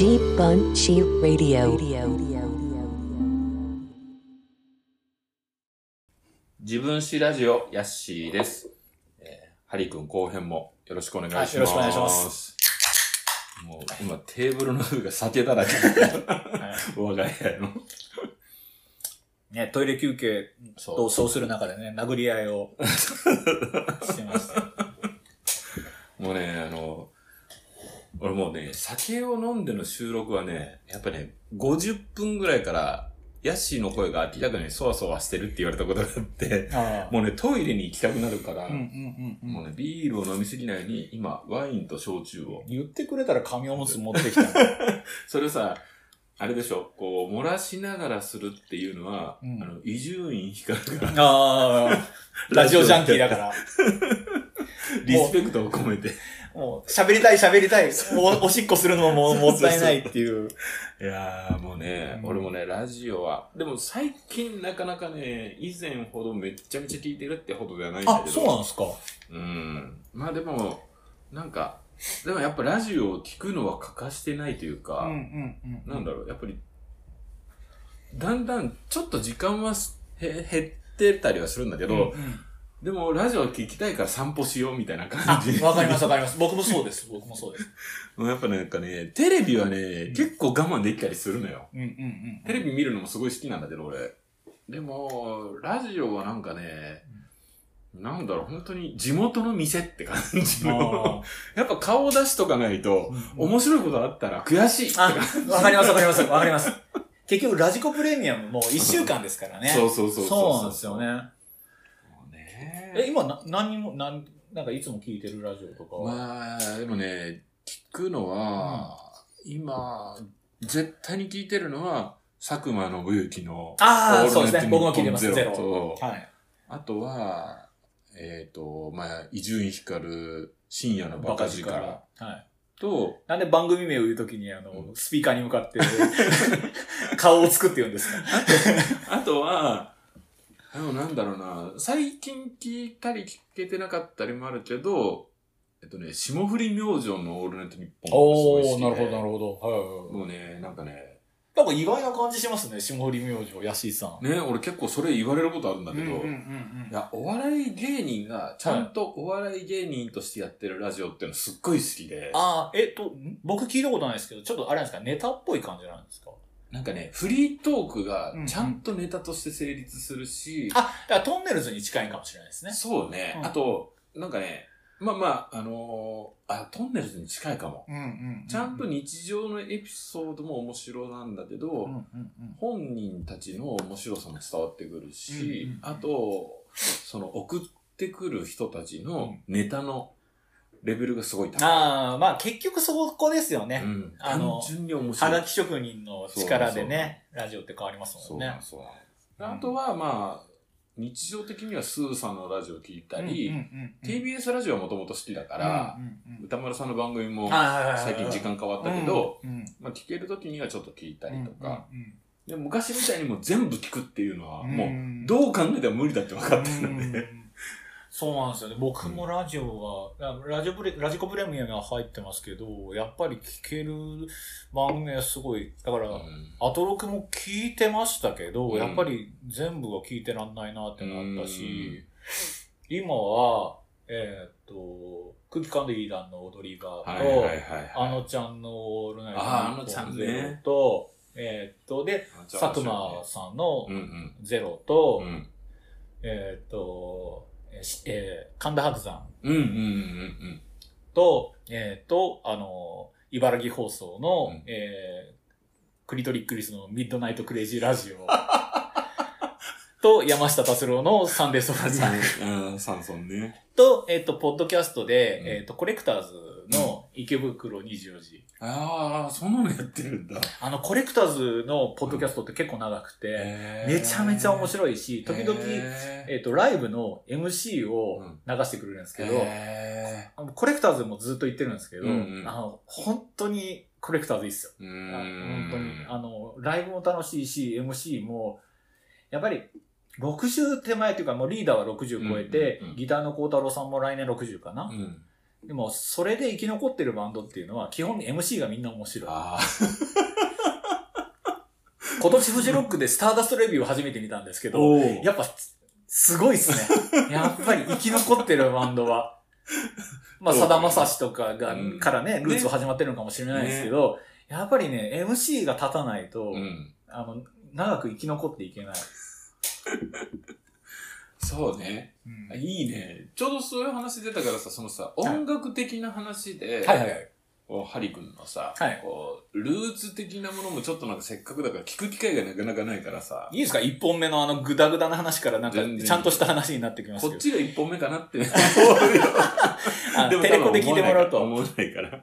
G Bunchy Radio. 自分史ラジオ、ヤッシーです。えー、ハリー君後編もよろしくお願いします。はいよろしくお願いします。もう今テーブルの上が酒だらけ。我が家の。ね、トイレ休憩そうとそうする中でね、殴り合いをしてましたよ。もうね、あの、俺もうね、酒を飲んでの収録はね、やっぱね、50分ぐらいから、ヤッシーの声が明らかにそわそわしてるって言われたことがあって、あもうね、トイレに行きたくなるから。もうね、ビールを飲みすぎないように、今、ワインと焼酎を。言ってくれたら紙おむつ持ってきたの。それさ、あれでしょ、こう、漏らしながらするっていうのは、うんあの、伊集院光が、ああ、ラジオジャンキーだから。リスペクトを込めて。もう、喋りたい喋りたい。もう、おしっこするのももうもったいないっていう。いやー、もうね、うん俺もね、ラジオは、でも最近なかなかね、以前ほどめっちゃめちゃ聞いてるってほどではないんだあけ、ど。そうなんですか。うん。まあでも、なんか、でもやっぱラジオを聞くのは欠かしてないというか、うんうんなんだろう、やっぱり、だんだんちょっと時間は減ってたりはするんだけど、うんうんでもラジオ聞きたいから散歩しようみたいな感あじ。、わかりますわかります。僕もそうです。僕もそうです。やっぱなんかね、テレビはね、ん結構我慢できたりするのよ。うんうんうん。テレビ見るのもすごい好きなんだけど、俺。でも、ラジオはなんかね、なんだろう、本当に地元の店って感じの。あ やっぱ顔出しとかないと、ー面白いことあったら悔しいあわかりますわかりますわかります。結局、ラジコプレミアムも1週間ですからね。そうそうそうそうなんですよね。え、今な、何にも、なん、なんかいつも聞いてるラジオとかは？まあ、でもね、聞くのは、今、絶対に聞いてるのは、佐久間信之の、ああ、そうですね。僕も聞いてます。ゼゼロはい。あとは、えっ、と、まあ、伊集院光る深夜のバカ力はい。と、なんで番組名を言うときに、あの、スピーカーに向かって、顔を作って言うんですか？あとは、でもなんだろうな、最近聞いたり聞けてなかったりもあるけど、えっとね、霜降り明星のオールナイトニッポンがすごい好きで。なるほど、なるほど。はいはいはい。もうね、なんかね、なんか意外な感じしますね、霜降り明星、ヤシーさん。ね、俺結構それ言われることあるんだけど、うんうんうんいや、お笑い芸人が、ちゃんとお笑い芸人としてやってるラジオっていうのすっごい好きで、ああ、えっと、ん？僕聞いたことないですけど、ちょっとあれなんですか、ネタっぽい感じなんですか？なんかね、フリートークがうんうん。ちゃんとネタとして成立するし、あ、だからトンネルズに近いかもしれないですね。そうね、うん。あと、なんかね、まあまあ、あのーあ、トンネルズに近いかも。うんうんちゃんと日常のエピソードも面白なんだけど、うんうんうん。本人たちの面白さも伝わってくるし、うんうんうんあと、その送ってくる人たちのネタのレベルがすごい高い。ああ、まあ結局そこですよね。うん、あの。はい。がき職人の力でね、ラジオって変わりますもんね。そう。そうなんあとは、まあ、日常的にはスーさんのラジオ聞いたり、うんうんうんうん。TBS ラジオはもともと好きだから、うんうんうん。歌丸さんの番組も最最近時間変わったけど、うんうんまあ、聞ける時にはちょっと聞いたりとか、うんうんで昔みたいにもう全部聞くっていうのは、もうどう考えても無理だって分かってるのうんで、そうなんですよね。僕もラジオが、ラジオプレ、ラジコプレミアムが入ってますけど、やっぱり聞ける番組はすごい、だから、うん。アトロクも聞いてましたけど、うん。やっぱり全部は聞いてらんないなってなったし、今は、えーっと、空気感でいい団の踊り場と、はいはいはいはい。あのちゃんのオールナイトのちゃんね。ゼロと、えーっと、で、佐久間さんのうんうん。ゼロと、うん。えーっと、えーしえー神田伯山。うんうんうんうんと、えーっと、あの、茨城放送の、うん。えークリトリックリスのミッドナイトクレイジーラジオ。と、山下達郎のサンデーソファーズうん。サンソンね。と、えーっと、ポッドキャストで、うん。えーっと、コレクターズの池袋24時。ああ、そんなのやってるんだ。あの、コレクターズのポッドキャストって結構長くて、めちゃめちゃ面白いし、時々、えっ、と、ライブの MC を流してくれるんですけど、コレクターズもずっと言ってるんですけど、うんうんあの、本当にコレクターズいいっすよ。本当に。あの、ライブも楽しいし、MC も、やっぱり、60手前っていうか、もうリーダーは60超えて、ギターの孝太郎さんも来年60かな、うん。でも、それで生き残ってるバンドっていうのは、基本 MC がみんな面白い。あ 今年フジロックでスターダストレビューを初めて見たんですけあ。ど、おやっぱ、すごいっすね。やっぱり生き残ってるバンドは。まあ、さだまさしとかが、うんからね、ルーツ始まってるのかもしれないですけど、やっぱりね、MC が立たないと、うん。あの、長く生き残っていけない。そうね。うんいいね。ちょうどそういう話出たからさ、そのさ、音楽的な話で、はいはいはい。こうハリ君のさ、はいこう、ルーツ的なものもちょっとなんかせっかくだから聞く機会がなかなかないからさ、いいですか？一本目のあのグダグダな話からなんかちゃんとした話になってきますけど。こっちが一本目かなって思うよ。あでもテレコで聞いてもらうと。思わないから。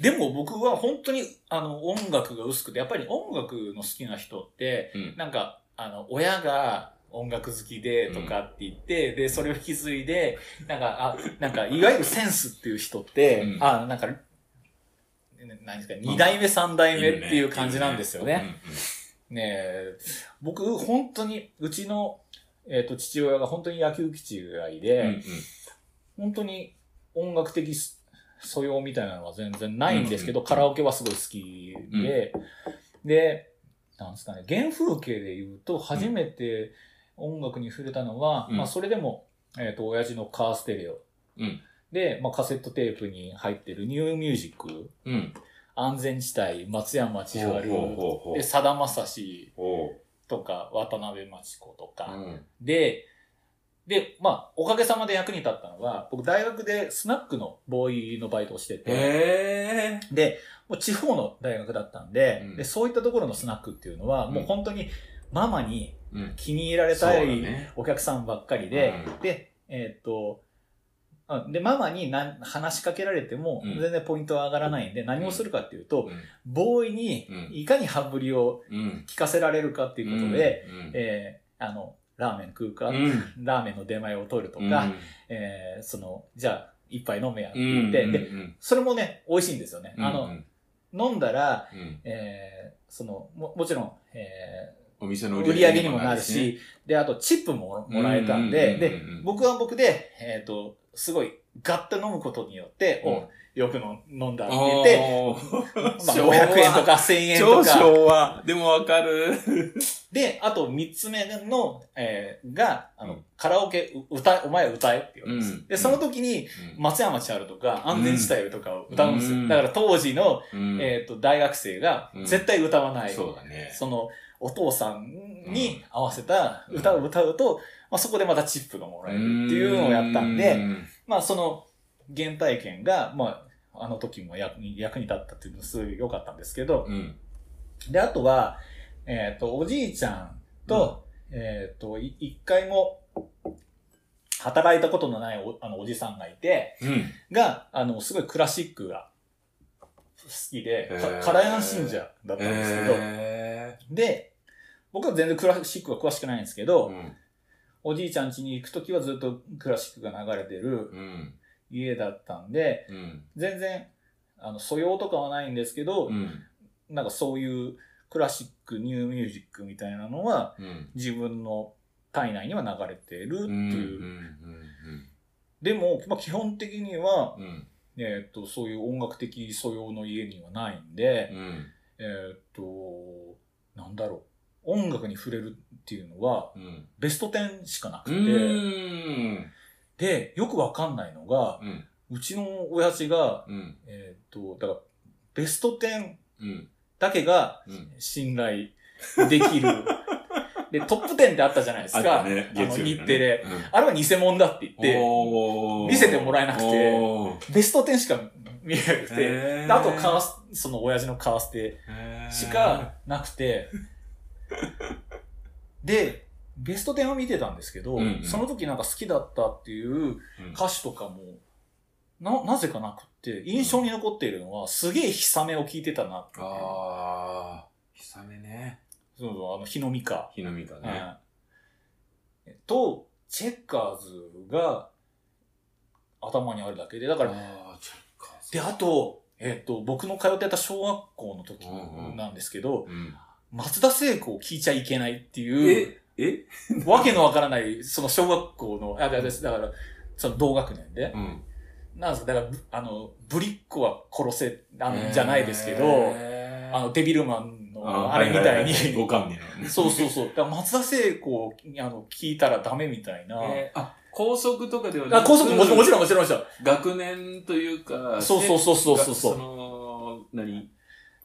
でも僕は本当にあの音楽が薄くて、やっぱり音楽の好きな人って、うんなんか、あの、親が音楽好きでとかって言って、で、それを引き継いで、なんか、あ、なんか、いわゆるセンスっていう人って、うん。あ、なんか、何ですか、二代目三代目っていう感じなんですよね。ねえ、僕、本当に、うちの、えっ、と、父親が本当に野球基地がいで、うんうん。うん本当に音楽的素養みたいなのは全然ないんですけど、うんカラオケはすごい好きで、で、なんですかね、原風景で言うと、初めて音楽に触れたのは、うん。まあ、それでも、えっ、と、親父のカーステレオ。うん。で、まあ、カセットテープに入ってるニューミュージック、うん。安全地帯、松山千春、ほうほうほうほう。で、さだまさし。おう。とか、渡辺真知子とか、うん。で、で、まあ、おかげさまで役に立ったのは、僕大学でスナックのボーイのバイトをしてて、へえ。で、もう地方の大学だったんで、うん。で、そういったところのスナックっていうのは、うん。もう本当にママにうん。気に入られたいね。お客さんばっかりで、うん。で、えーっと、あで、ママに何話しかけられてもうん。全然ポイントは上がらないんで、何をするかっていうと、うん。ボーイにうん。いかに羽振りをうん。聞かせられるかっていうことで、うん、えーあの、ラーメン食うか、うん、ラーメンの出前を取るとか、うん。えーその、じゃあ、一杯飲めやってうん、言って、うんで、うんそれもね、美味しいんですよね。あの、うん飲んだら、うん。えーその、も、もちろん、えお店のー売り上げにもなるし、で、あと、チップももらえたんで、で、僕は僕で、えっ、と、すごい、ガッと飲むことによって、うん。お、よくの飲んだってあ言って、ー。まあ、昭和500円とか1000円と超か、昭和。でもわかる。で、あと3つ目の、えーが、あの、うん。カラオケ、う歌え、お前歌えって言うんです。うん。で、その時に、うん。松山千春とか安全地帯とかを歌うんですよ。うん。だから当時の、うん。えっ、と、大学生がうん。絶対歌わない、そうだね。その、お父さんに合わせた歌を歌うと、まあ、そこでまたチップがもらえるっていうのをやったんで、うん。まあ、その原体験が、まあ、あの時も役に役に立ったっていうのはすごい良かったんですけど、うん。で、あとは、えっ、と、おじいちゃんと、えっ、と、い一回も働いたことのないおあのおじさんがいて、うん。が、あの、すごいクラシックが好きで、カラヤン信者だったんですけど、へで、僕は全然クラシックは詳しくないんですけど、ーうん。おじいちゃん家に行くときはずっとクラシックが流れてるうん。家だったんで、うん。全然、あの、素養とかはないんですけど、うん。なんかそういうクラシック、ニューミュージックみたいなのは、うん。自分の体内には流れてるってうん。いう。うん。でも、まあ、基本的には、うん。えっ、と、そういう音楽的素養の家にはないんで、うん。えっ、と、なんだろう。音楽に触れるっていうのは、うん。ベスト10しかなくうて、ん。で、よくわかんないのが、うん。うちの親父が、うん。えっ、と、だから、ベスト10うん。だけがうん。信頼できる。で、トップ10ってあったじゃないですか。あね。あの、日テレ。うんあれは偽物だって言って、見せてもらえなくてベスト10しか見えなくて、あとカース、その親父のカーステしかなくて、で、ベスト10を見てたんですけど、うんうんその時なんか好きだったっていううん歌詞とかも、な、なぜかなくって、印象に残っているのは、すげえひさめを聞いてたなって。ああ、ひさめね。そうそう、あの、日のみか。日のみかね。うんと、チェッカーズが頭にあるだけで、だから、あで、あと、えっ、と、僕の通ってた小学校の時うんうんなんですけど、うん。松田聖子を聞いちゃいけないっていう、ええ？わけのわからない、その小学校の、あ、だだだから、その同学年で、うん。なんですか、だからぶ、あの、ぶりっ子は殺せ、あの、じゃないですけど、あの、デビルマンのあれみたいに、ごかんねのね。そうそうそう。だから松田聖子をあの聞いたらダメみたいな。えーあ、高速とかではあ、高速ももちろんん。もちろんもちろん。学年というか、そうそうそうそうそうそうその、何？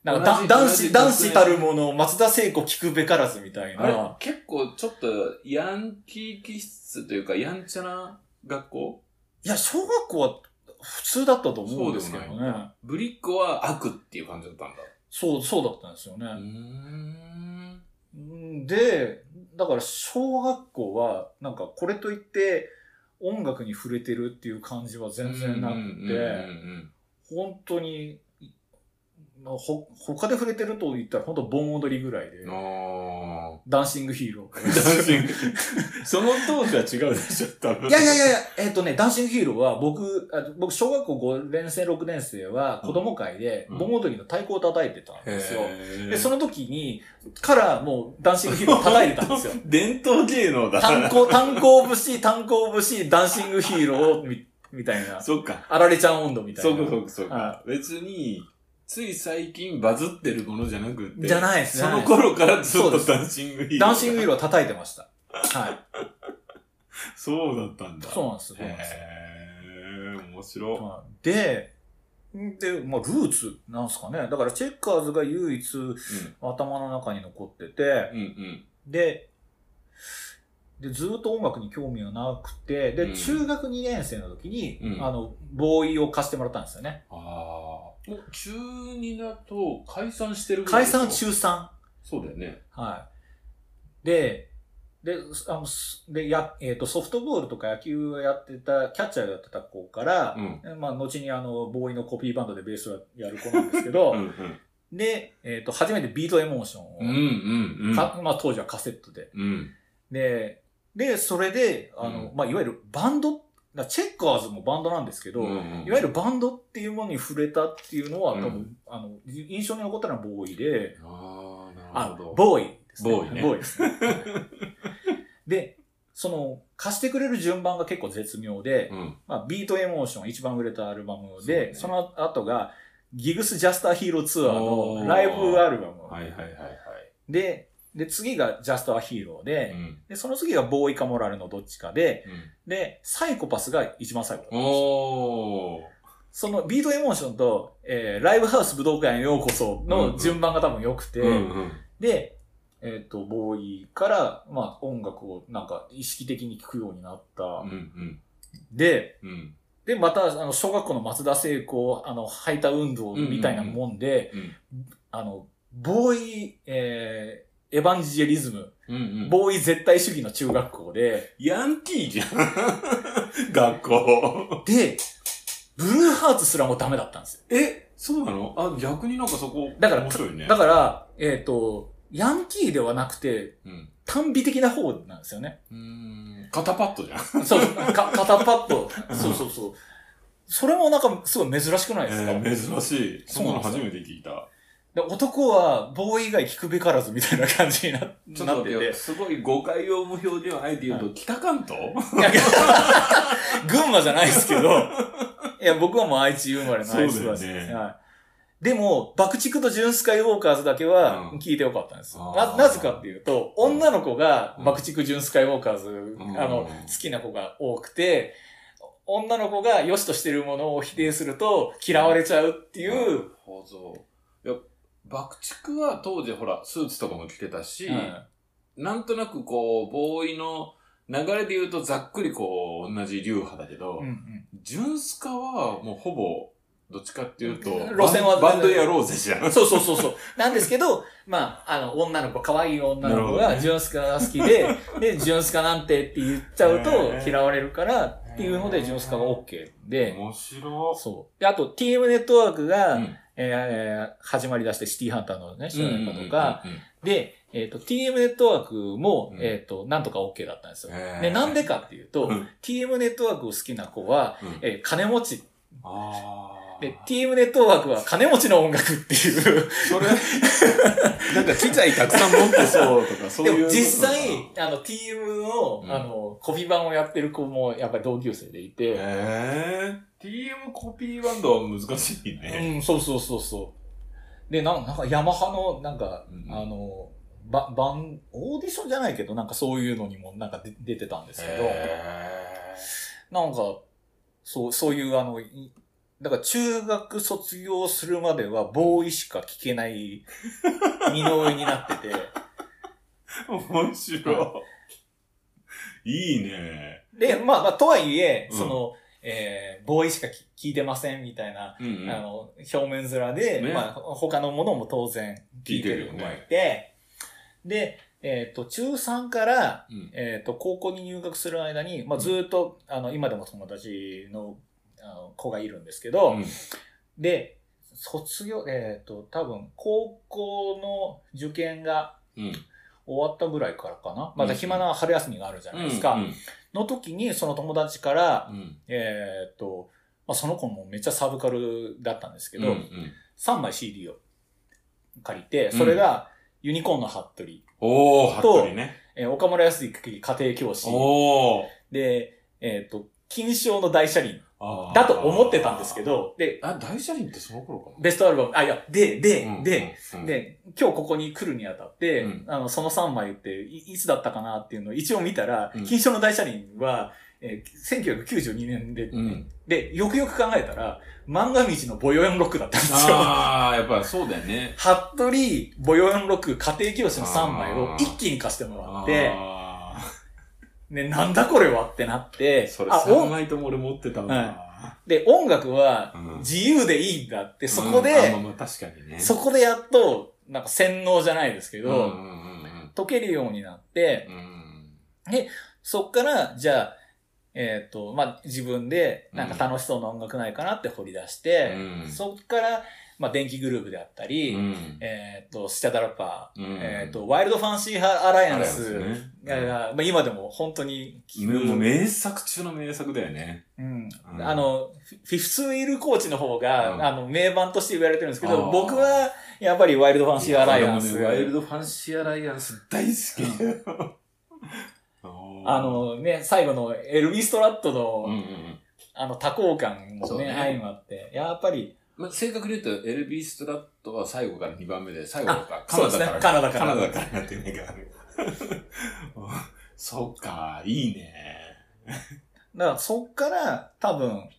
なんか男子、男子たるもの、松田聖子聞くべからずみたいあれ？な。結構ちょっとヤンキー気質というか、やんちゃな学校？いや、小学校は普通だったと思うんですけどそうでもね。ブリッコは悪っていう感じだったんだ。そう、そうだったんですよね。うーん。うんで、だから小学校は、なんかこれといって音楽に触れてるっていう感じは全然なくて、うん本当に、ほ、他で触れてると言ったら本当盆踊りぐらいでダンシングヒーロー。ダンシング。その当時は違うでしょ、多分。ー。いやいやいやえっ、とね、ダンシングヒーローは僕、あ僕小学校5年生、6年生は子供会でうん盆踊りの太鼓を叩いてたんですよ。へーで、その時に、からもうダンシングヒーローを叩いてたんですよ。伝統芸能だ炭鉱、炭鉱節、炭鉱節、ダンシングヒーローみ、みたいな。そっか。アラレちゃん音頭みたいな。そうか、そうか、そうかは。別に、つい最近バズってるものじゃなくて。じゃないですね。その頃からずっとダンシングヒーロー。ダンシングヒーローを叩いてました。はい。そうだったんだ。そうなんです、そうなんです。へー、面白い。はいで、んで、まあ、ルーツなんですかね。だから、チェッカーズが唯一頭の中に残ってて、うん、うん、で、で、ずっと音楽に興味がなくて、で、うん中学2年生の時に、うんあの、 BOØWYを貸してもらったんですよね。ああ。もう中2だと解散してるぐらい解散は中3。そうだよね。はい。で、で、あの、すで、や、えっ、と、ソフトボールとか野球をやってた、キャッチャーをやってた子からう、ん。まあ、後にあの、ボーイのコピーバンドでベースをやる子なんですけど、うん、うん。で、えっ、と、初めてビートエモーションを、うん、うん、うん。かまあ、当時はカセットで。うん。で、で、それで、あの、うんまあ、いわゆるバンド、だチェッカーズもバンドなんですけど、いわゆるバンドっていうものに触れたっていうのは、多分、うんあの、印象に残ったのはボーイで、ああ、なあるほど。、ボーイですね。ボーイねボーイですね。で、その、貸してくれる順番が結構絶妙で、うん。まあ、ビートエモーション一番売れたアルバムそうねで、そ,、の後が、ギグス・ジャスター・ヒーローツアーのライブアルバム。はいはいはいはい。で、で、次がジャスター・ヒーローで、うん。で、その次がボーイかモラルのどっちかで、うん。で、サイコパスが一番最後だったんですおー。そのビートエモーションと、えー、ライブハウス武道館へようこその順番が多分良くて、うんうん。で、えっ、と、ボーイから、まあ、音楽をなんか意識的に聴くようになった。うんうん。で、うん。で、また、あの、小学校の松田聖子、あの、排他運動みたいなもんで、うん。あの、ボーイ、えー、エヴァンジェリズム、うんうん。ボーイ絶対主義の中学校で、ヤンキーじゃん。学校。で、ブルーハーツすらもダメだったんですよ。え、そうなの？あ、逆になんかそこ、だから面白いね。だから、えっ、と、ヤンキーではなくて、うん。単美的な方なんですよね。うーん。肩パッドじゃん。そう、か、肩パッド。そうそうそう。それもなんかすごい珍しくないですか、えー、珍しい。そんなの初めて聞いた。で男はボーイ以外聞くべからずみたいな感じにななってて。すごい誤解を無表ではあえて言うと、北関東群馬じゃないですけど、いや、僕はもう愛知生まれの愛知育ちでい。でも、爆竹とジュンスカイウォーカーズだけはうん。聞いてよかったんです。あー。な、なぜかっていうと、女の子が爆竹ジュンスカイウォーカーズ、ん。あの、好きな子が多くて、女の子が良しとしてるものを否定すると嫌われちゃうっていう、ほど。いや、爆竹は当時ほら、スーツとかも着てたし、うん。なんとなくこう、ボーイの流れで言うとざっくりこう、同じ流派だけど、うんうん。ジュンスカはもうほぼ、どっちかっていうと、路線はバンバンドやろうぜじゃん。そうそうそうそう。なんですけど、まあ、あの、女の子、可愛い女の子が、ジュンスカが好きで、で、ジュンスカなんてって言っちゃうと嫌われるからっていうので、ジュンスカが OK で、面白そう。で、あと、TM ネットワークが、うんえー始まり出して、シティハンターのね、主題歌とうか、で、えっ、と、TM ネットワークも、うん。えっ、と、なんとか OK だったんですよ。で、なんでかっていうと、うん。TM ネットワークを好きな子は、うん。えー金持ち。で、TM ネットワークは金持ちの音楽っていう、それ、なんか機材たくさん持ってそうとか、そういう。でも実際、あの、TM の、うん。あの、コピー版をやってる子もやっぱり同級生でいて、えー、TM コピーバンドは難しいね。うん、そうそうそうそう。で、なんなんかヤマハの、なんか、うんあの、ば、バン、オーディションじゃないけど、なんかそういうのにもなんか出出てたんですけど、へなんか、そう、そういうあの、いだから中学卒業するまではボーイしか聞けない身の上になってて、ー 面白い。いいね。で、まあまあ、とはいえ、うんその、えー、ボーイしか聞聞いてませんみたいな、うんうん。あの、表面面で、ね。まあ、他のものも当然聞いてる子がいて、で、えっ、と、中3から、うん。えっ、と、高校に入学する間に、まあ、ずっと、あの、今でも友達のあの子がいるんですけど、うん。で、卒業、えっ、と、多分、高校の受験がうん。終わったぐらいからかな。まだ暇な春休みがあるじゃないですか。うんの時に、その友達から、うん。えっ、と、まあ、その子もめっちゃサブカルだったんですけど、うんうん3枚 CD を借りて、それが、ユニコーンの服部、おー、と服部ね。えー岡村康之家庭教師、おー。で、えっ、と、金賞の大車輪だと思ってたんですけ。ど、で、あ、大車輪ってその頃かな？ベストアルバム、あ、いや、で、で、うんで、、うん、で、今日ここに来るにあたって、うんあの、その3枚っていいつだったかなっていうのを一応見たら、うん金賞の大車輪は、えー1992年で、うん。で、よくよく考えたら、漫画道のボヨヨンロックだったんですよ。ああ、やっぱそうだよね。服部、ボヨヨンロック、家庭教師の3枚を一気に貸してもらって、あね、なんだこれはってなってー、それあ、3音枚とも俺持ってたんはだ。で、音楽はうん自由でいいんだって、そこで、うんあまあまあ確かにね。そこでやっと、なんか洗脳じゃないですけど、うんうんうん解けるようになって、うん。うんそっから、じゃあ、えっ、と、まあ、自分で、なんか楽しそうな音楽ないかなって掘り出して、うんそっから、まあ、電気グループであったり、うん。えっ、と、スチャダラッパー、うん。えっ、と、ワイルドファンシーアライアンスが、ねまあ、今でも本当にもう名作中の名作だよね。うん。うん。あの、フィフスウィールコーチの方が、うん。あの、名盤として言われてるんですけあど、ー。僕は、やっぱりワイルドファンシーアライアンス。ねワイルドファンシーアライアンス大好き。あ、のね、最後のエルビストラットの、うんうんうん。あの多幸感もね。相まって、やっぱり、まあ、正確に言うと、エルビー・ストラットは最後から2番目で、最後か、そうですねカナダからカナダからなってねえから。そうか、いいね。だからそっから多分、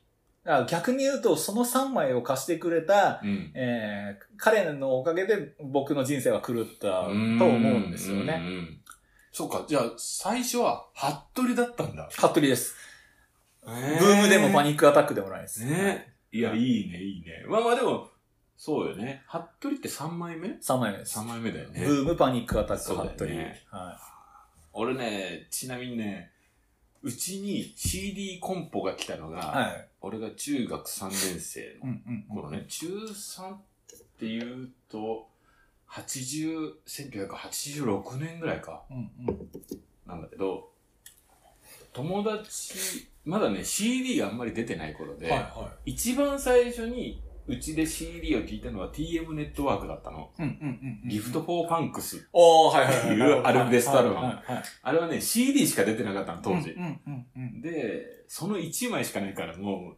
逆に言うと、その3枚を貸してくれた、うん。えー、彼のおかげで僕の人生は狂ったと思うんですよね。うそうか、じゃあ、最初は、服部だったんだ。服部です。ブブームでもパニックアタックでもないです。ね。いや、いいね、いいね。まあまあでも、そうよね。服部って3枚目？3枚目です。?3 枚目だよね。ブームパニックアタックそうだよ服部。ねは俺ね、ちなみにね、うちに CD コンポが来たのが、い。はい。俺が中学3年生のうんうん。頃ね、中3っていうと、80、1986年ぐらいか、うんうん。なんだけど、友達、まだね、CD があんまり出てない頃で、はいは一番最初にうちで CD を聞いたのは TM ネットワークだったの。Gift for Fanks。っていうアルベストアルバム。あれはね、CD しか出てなかったの、当時。で、その1枚しかないからも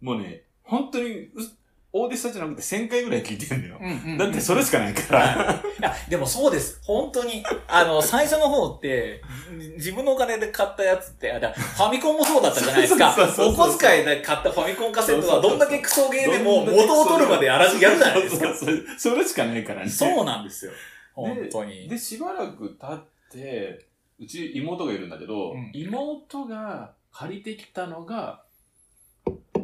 う、もうね、本当にう、オーディスタじゃなくて1000回ぐらい聞いてんだよ。うんうんうんだってそれしかないから。いや、でもそうです。本当に。あの、最初の方って、自分のお金で買ったやつって、あだファミコンもそうだったじゃないですか。お小遣いで買ったファミコンカセットはどんだけクソゲーでも元を取るまでやらずやるじゃないですか。そうそれしかないからね。そうなんですよ。本当に。で、しばらく経って、うち妹がいるんだけど、うん妹が借りてきたのが、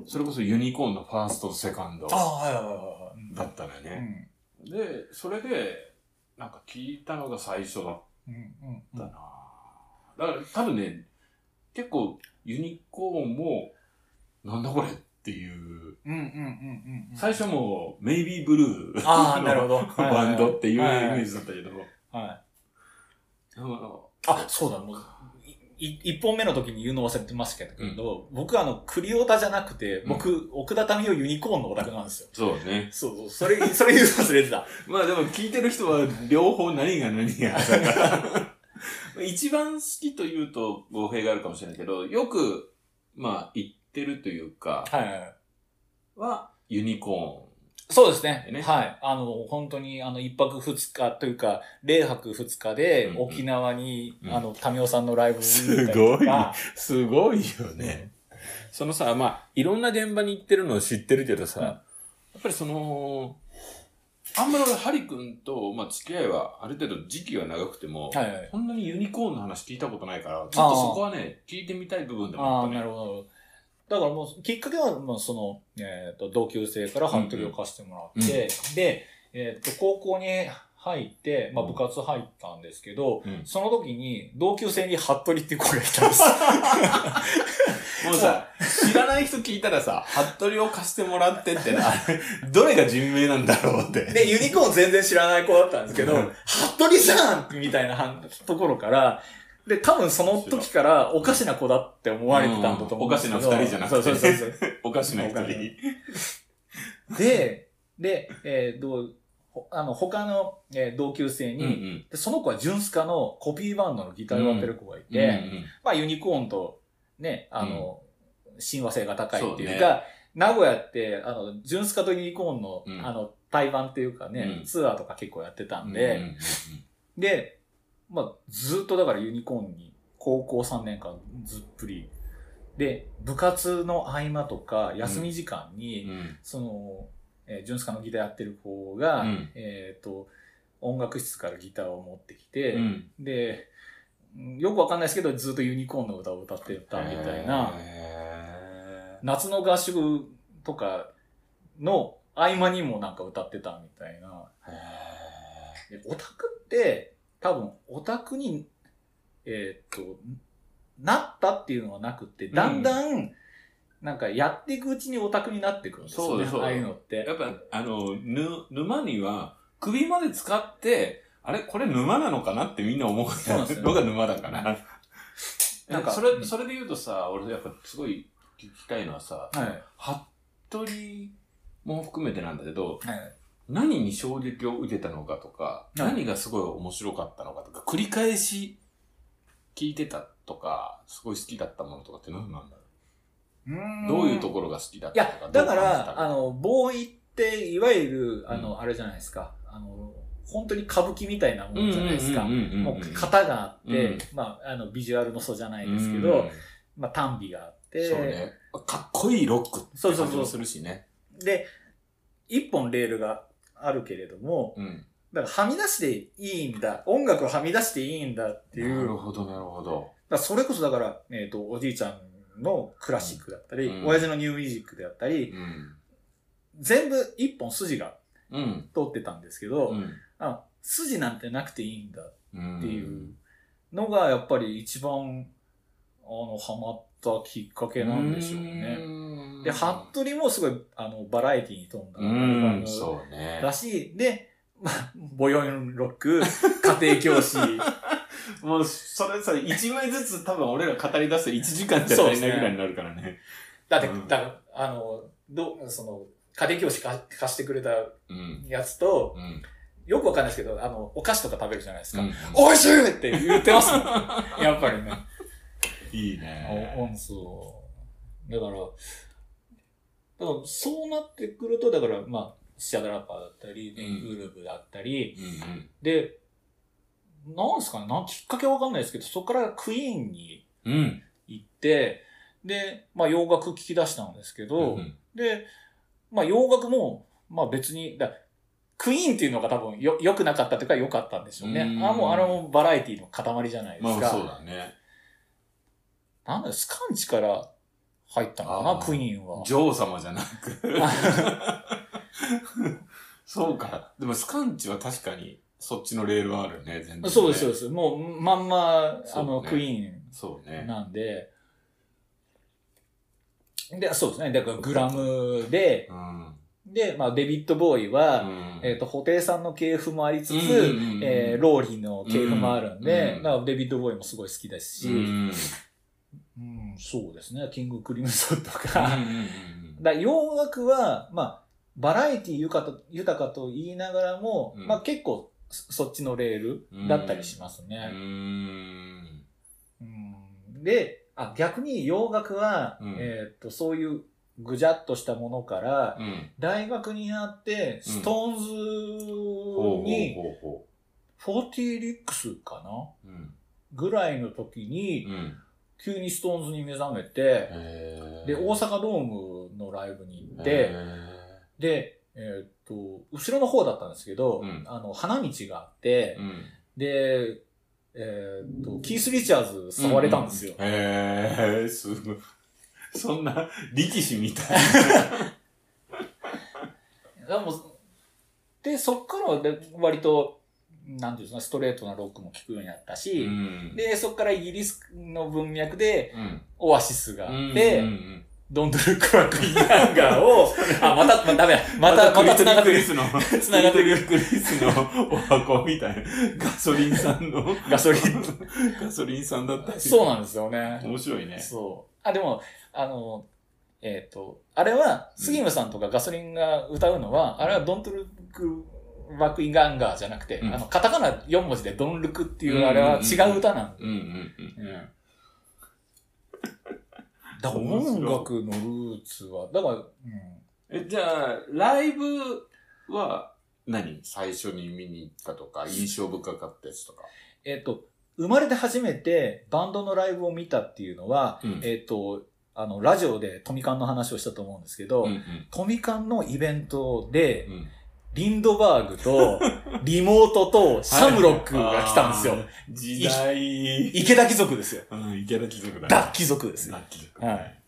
それこそユニコーンのファーストとセカンドああ、はいはいはいはい。だったのようね。ん。で、それで、なんか聞いたのが最初だっ。たな、だから多分ね、結構ユニコーンも、なんだこれっていう、うんうんうんうんうん。最初もう、メイビーブルーああ、なるほど。バンドっていうイメージだったけど、はい。あそうだ、もう、一本目の時に言うの忘れてましたけど、僕あの、クリオタじゃなくて、僕、奥田民生ユニコーンのオタクなんですよ。そうね。そうそう、それ、それ言うの忘れてた。まあでも聞いてる人は両方何が何がだから。一番好きというと語弊があるかもしれないけど、よく、まあ言ってるというか、はいはい。はユニコそうですね。ねはい。あの、本当に、あの、一泊二日というか、零泊二日でうんうん沖縄に、うんあの、タミオさんのライブにすごい。すごいよね。そのさ、まあ、いろんな現場に行ってるのを知ってるけどさ、うんやっぱりその、あんまり俺、ハリ君と、まあ、付き合いはある程度時期が長くても、はいはい。こんなにユニコーンの話聞いたことないから、ちょっとそこはね、聞いてみたい部分でもあったね。なるほど。だからもう、きっかけは、まあ、その、えっ、と、同級生からハントリーを貸してもらって、で、えっ、と、高校に入って、まあ、部活入ったんですけど、うんその時に、同級生にハットリっていう子がいたんです。もうさ、知らない人聞いたらさ、服部を貸してもらってってな、どれが人名なんだろうって。で、ユニコーン全然知らない子だったんですけど、うんハットリじゃんみたいなところから、で、多分その時からおかしな子だって思われてたんだと思うんですけど。うんおかしな二人じゃなくてそうそうそうそう。おかしな一おかし人。で、で、えーどう、ほあの、他の、えー同級生に、うんうん。でその子はジュンスカのコピーバンドのギターをやってる子がいて、うんうんまあユニコーンとね、あの、親和性が高いっていうか、名古屋って、あの、ジュンスカとユニコーンの、うんあの、対バンっていうかね、うんツアーとか結構やってたんで、うんうんうんで、まあ、ずっとだからユニコーンに高校3年間ずっぷり。で、部活の合間とか休み時間に、うん。その、えー、ジュンスカのギターやってる子が、うん。えっ、と、音楽室からギターを持ってきて、うん。で、うんよくわかんないですけど、ずっとユニコーンの歌を歌ってたみたいな、へ夏の合宿とかの合間にもなんか歌ってたみたいな。オタクって、多分、オタクに、えーっと、なったっていうのはなくて、だんだん、なんかやっていくうちにオタクになってくるんですよね。そうああいうのってー。やっぱ、あの、ぬ、沼には、首まで使って、あれこれ沼なのかなってみんな思うのが沼だから。なんかなんか、それ、それで言うとさ、俺やっぱすごい聞きたいのはさ、はい。服部も含めてなんだけど、はい。何に衝撃を受けたのかとか、はい。何がすごい面白かったのかとか、繰り返し聞いてたとか、すごい好きだったものとかって何なんだろう？どういうところが好きだっいやたとか、、だかどう感じたら、あの、ボーイって、いわゆる、あの、あれじゃないですか。あの、本当に歌舞伎みたいなもんじゃないですか。うんうんうんうんうん。もう型があって、うん。まあ、あの、ビジュアルの素じゃないですけうどん、まあ、単美があって、そうね。かっこいいロックってそうそうそう感じもするしね。で、一本レールがあるけれども、うん。だからはみ出していいんだ、音楽をはみ出していいんだっていう、なるほど、なるほど。らそれこそだから、えっ、と、おじいちゃんのクラシックだったり、うん親父のニューミュージックであったり、うん。全部一本筋がうん。通ってたんですけど、うん。あ筋なんてなくていいんだっうんていうのが、やっぱり一番、あの、ハマったきっかけなんでしょうね。ねで、服部もすごい、あの、バラエティに富んだうん、ムそうね。だし、で、まあ、ボヨンロック、家庭教師、もう、それさ、一枚ずつ多分俺ら語り出す1時間じゃ足りないぐらいになるからね。だって、うんだあの、どう、その、家庭教師か貸してくれたうん。やつと、うん。よくわかんないですけど、あの、お菓子とか食べるじゃないですか。うん美味しいって言ってますもん。やっぱりね。いいおね。そう。だから、だからそうなってくると、だから、まあ、シャダラッパーだったり、ネうんングルブだったり、うんうん。で、なんですかね、なんきっかけわかんないですけど、そこからクイーンにうん。行って、で、まあ洋楽聴き出したんですけど、うんで、まあ洋楽も、まあ別に、だクイーンっていうのが多分よ、良くなかったというか良かったんでしょうね。うんあもうあのバラエティの塊じゃないですか。まあそうだね。なんだスカンチから入ったのかな、クイーンは。女王様じゃなく。そうか。でもスカンチは確かにそっちのレールはあるね、全然、ね。そうです、そうです。もう、まんま、あの、クイーンそうね。なんで、で、そうですね。だからグラムで、うん。で、まあデビッド・ボーイは、うんえっ、と、布袋さんの系譜もありつつ、うんえーローリーの系譜もあるんで、うんだからデビッド・ボーイもすごい好きですし、ううん、ん。そうですね。キング・クリムソンとうんか。だ洋楽は、まあ、バラエティ豊かと豊かと言いながらも、うんまあ結構そそっちのレールだったりしますうね。ん。うんで、あ、逆に洋楽は、うんえっ、と、そういうぐじゃっとしたものから、うん。大学になって、ストーンズに、 Forty Licks かな？う。うん。ぐらいの時に、うん。急にストーンズに目覚めて、で、大阪ドームのライブに行って、へで、えーっと、後ろの方だったんですけど、うんあの、花道があってー、うん。で、えーっと、キース・リチャーズ触れたんですよ。へえ、すごい。そんな力士みたい でもで、そっからで割と、なんていうんですか、ストレートなロックも聴くようになったし、な。ん。で、そっからイギリスの文脈で、うん。オアシスがあうんって、うんうんドントルックバックインガンガーを、あ、また、まダメだ。また、また繋がってる。クリスの、繋がってる。クリスのお箱みたいな。ガソリンさんの、ガソリン。ガソリンさんだったりそうなんですよね。面白いね。そう。あ、でも、あの、えっ、と、あれは、杉村さんとかガソリンが歌うのは、あれはドントルクバックインガンガーじゃなくて、うん。あの、カタカナ4文字でドンルクっていうあれは違う歌なんで。うんうんうん。うん。だから音楽のルーツは、だから、うん。え、じゃあ、ライブは何？最初に見に行ったとか、印象深かったやつとか。えっ、と、生まれて初めてバンドのライブを見たっていうのは、うん。えっ、と、あの、ラジオでトミカンの話をしたと思うんですけど、うんうん。トミカンのイベントで、うんリンドバーグと、リモートと、シャムロックが来たんですよ。あー。時代。池田貴族ですよ。うん、池田貴族だね。ダッ貴族ですよ。ダッ貴族。はい。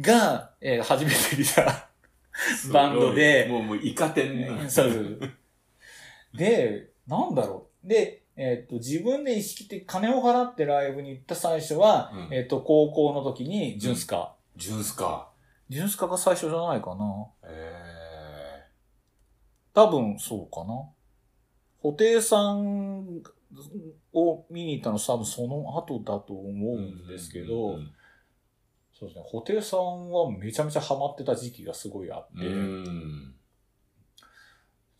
が、えー初めて見た。バンドでもう、もう、イカ天な。そうで、なんだろう。で、えっ、と、自分で意識的金を払ってライブに行った最初は、うんえっ、と、高校の時に、ジュンスカ。ジュンスか。ジュンスカが最初じゃないかな。え多分、そうかな。布袋さんを見に行ったの多分その後だと思ーうんですけど、うんそうですね、布袋さんはめちゃめちゃハマってた時期がすごいあって、うん。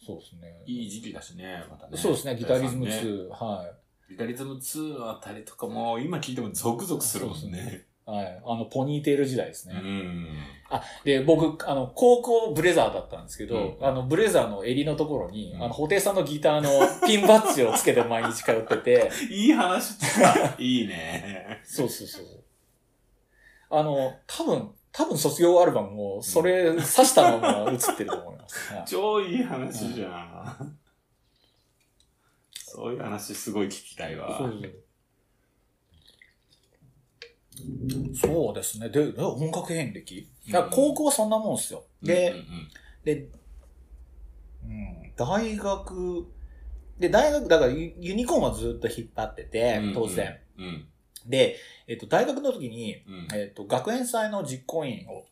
そうですね。いい時期だしね、またね。そうですね、ギタリズムね2、はい。ギタリズム2のあたりとかも、今聞いてもゾクゾクするもんね。はい。あの、ポニーテール時代ですうね。ん。あ、で、僕、あの、高校ブレザーだったんですけど、うんあの、ブレザーの襟のところに、うんあの、布袋さんのギターのピンバッジをつけて毎日通ってて、いい話だ。いいね。そうそうそう。あの、多分、多分卒業アルバムも、それ刺したまま映ってると思います。はい超いい話じゃん。そういう話すごい聞きたいわ。そうそうそうですね。で、で音楽遍歴？だから高校はそんなもんですよ。で、うんうんで、うん、大学、で、大学、だからユユニコーンはずっと引っ張っててうん、当然。。うん。で、えっと、大学の時に、うん。えっと、学園祭の実行委員を。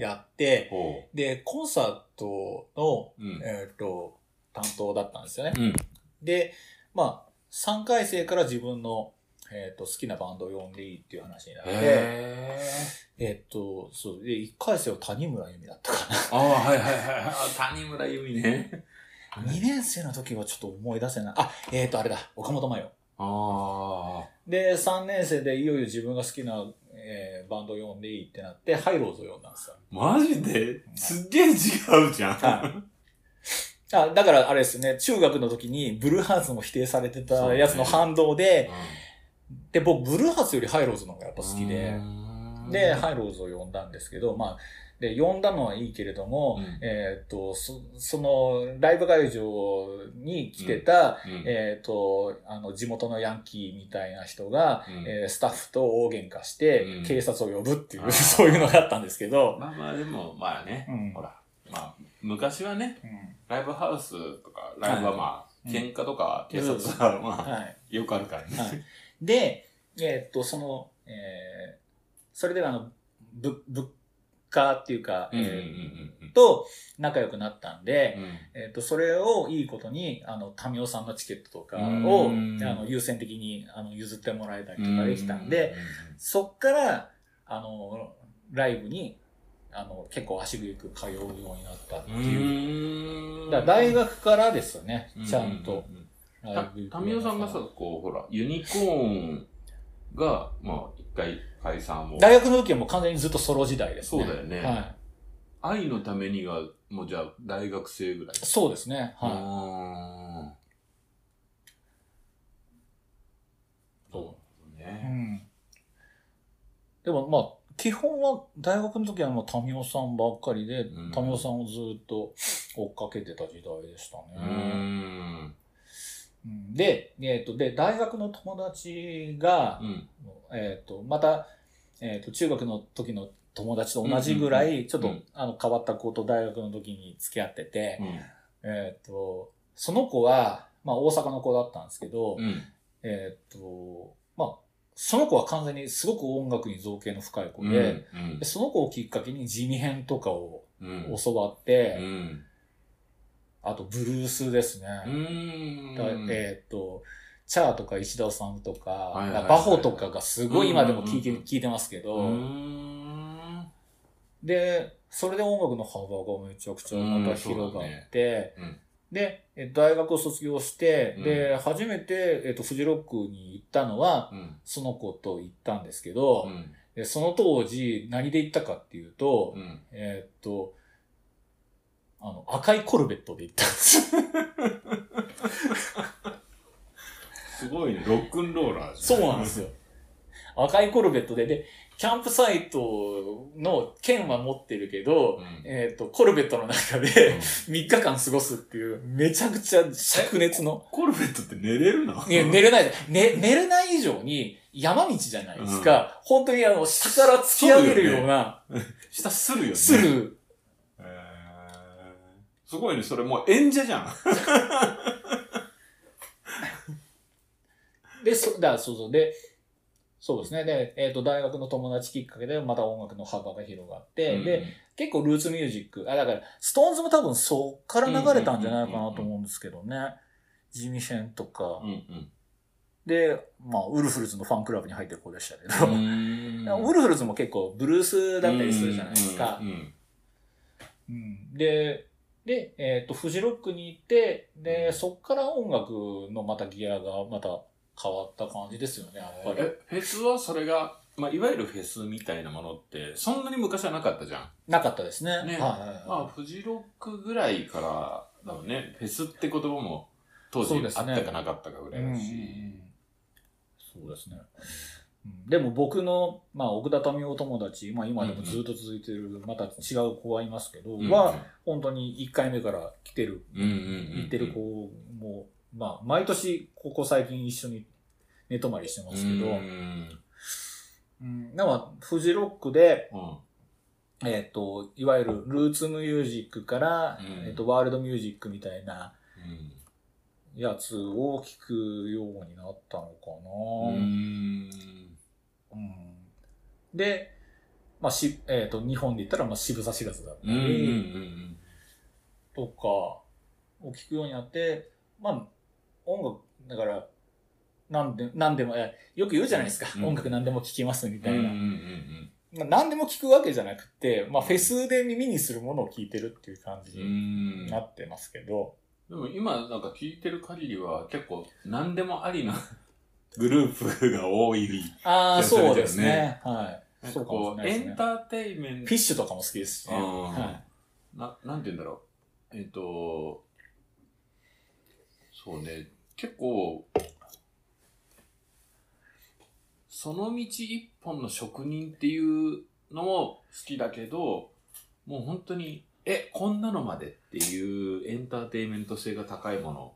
やって、ほで、コンサートの、う。うん。えっと、担当だったんですよね。うん。で、まあ、3回生から自分の、えっと、好きなバンドを呼んでいいっていう話になって、へえっと、そう、で、1回生は谷村由美だったか ー。ああ、はいはいはいはい。谷村由美ね。な。2年生の時はちょっと思い出せない。あ、えっと、あれだ、岡本真代。ああ。で、3年生でいよいよ自分が好きな、えーバンドを呼んでいいってなって、ハイローズを呼んだんですよ。マジで？すっげえ違うじゃん。はあ、だからあれですね、中学の時にブルーハーツも否定されてたやつの反動で、で、僕、ブルーハーツよりハイローズの方がやっぱ好きで、で、ハイローズを呼んだんですけど、まあ、で、呼んだのはいいけれども、うん。えーっと、そその、ライブ会場に来てた、うん。えーっと、あの、地元のヤンキーみたいな人が、うん。えースタッフと大喧嘩して、うん。警察を呼ぶっていう、そういうのがあったんですけど、まあまあでも、まあね、うん。ほら、まあ、昔はね、うん。ライブハウスとか、ライブはまあ、うん喧嘩とか警察はまあ、はい。よくあるからね。はい。で、えーっと、その、えーそれであの、ぶ、物価っていうか、と仲良くなったんで、うんうん。えっ、と、それをいいことに、あの、タミオさんのチケットとかを、うんあの、優先的に、あの、譲ってもらえたりうんとかできたんで、、そっから、あの、ライブに、あの、結構足ぐく通うようになったってういう。ーん。だ大学からですよねう、ちゃんと。ううラたイブ行くようになったタミオさんがさ、こう、ほら、ユニコーンが、まあ、一回解散も。大学の時はもう完全にずっとソロ時代ですね。そうだよねはい。愛のためには、もうじゃあ、大学生ぐらい。そうですね。はい。はそうう。うね。ん。でもまあ、基本は大学の時はもう民生さんばっかりで、うん民生さんをずっと追っかけてた時代でしたうーね。ん。うんで、えっ、と、で、大学の友達が、うん。えっ、と、また、えっ、と、中学の時の友達と同じぐらい、ちょっと、うんあの、変わった子と大学の時に付き合ってて、うん。えっ、と、その子は、まあ、大阪の子だったんですけど、うん。えっ、と、まあ、その子は完全にすごく音楽に造形の深い子で、うんでその子をきっかけに地味編とかをうん。教わって、うん。あとブルースですね。えっ、と、チャーとか石田さんとか、はいはいはいバホとかがすごい今でも聞いて,、聞いてますけど。で、それで音楽の幅がめちゃくちゃまた広がって、で、え大学を卒業して、うんで、初めて、えっ、と、フジロックに行ったのは、うん。その子と行ったんですけど、うん。でその当時何で行ったかっていうと、うん。えーっと、あの、赤いコルベットで行ったんですよ。すごいね。ロックンローラーじそうなんですよ。赤いコルベットで、で、キャンプサイトの券は持ってるけど、うんえーっと、コルベットの中で3日間過ごすっていう、めちゃくちゃ灼熱の。コルベットって寝れるの？いや、寝れないで、ね、寝れない以上に山道じゃないですか。本当にあの、下から突き上げるような、下するよね。する。すごいね。それもう演者じゃん。で、そ、だそうそう。で、そうですね。で、えっ、と、大学の友達きっかけでまた音楽の幅が広がって、で、結構ルーツミュージック、あ、だから、ストーンズも多分そっから流れたんじゃないかなと思うんですけどね。ジミヘンとかうん、うん。で、まあ、ウルフルズのファンクラブに入ってる子でしたけど、う ウんルフルズも結構ブルースだったりするじゃないですかう。んうんで、で、えっ、と、フジロックに行って、で、うんそっから音楽のまたギアがまた変わった感じですよね、やっぱり。え、フェスはそれが、まあ、いわゆるフェスみたいなものって、そんなに昔はなかったじゃん。なかったですね。ねはいはいはいまあ、フジロックぐらいから、だろうね、フェスって言葉も当時あったかなかったかぐらいだし。そうですね。うんでも僕の、まあ、奥田民生友達、まあ今でもずっと続いてる、また違う子はいますけど、うんは、本当に1回目から来てる。行ってる子も、まあ、毎年、ここ最近一緒に寝泊まりしてますけど、うんうん、なんか、フジロックで、うん。えっ、と、いわゆるルーツミュージックから、うん。えっ、と、ワールドミュージックみたいなうん。やつを聞くようになったのかうな。んうん。で、まあし、えっ、と、日本で言ったら、まあ、渋沢知らずだったうんうんうり、んとか、を聞くようになって、まあ、音楽、だから、なんで、なんでも、えよく言うじゃないですか。うん。音楽何でも聞きますみたいな。うんうんうんまあ、何でも聞くわけじゃなくて、まあ、フェスで耳にするものを聞いてるっていう感じうにん。なってますけど、でも今なんか聞いてる限りは結構何でもありなグループが多い。ああ、そうですね。はい。そうこう、ねエンタ。ーテインメントフィッシュとかも好きですしね。うんはな、なんて言うんだろう。えっ、と、そうね、結構、その道一本の職人っていうのも好きだけど、もう本当に、え、こんなのまでっていうエンターテインメント性が高いものい。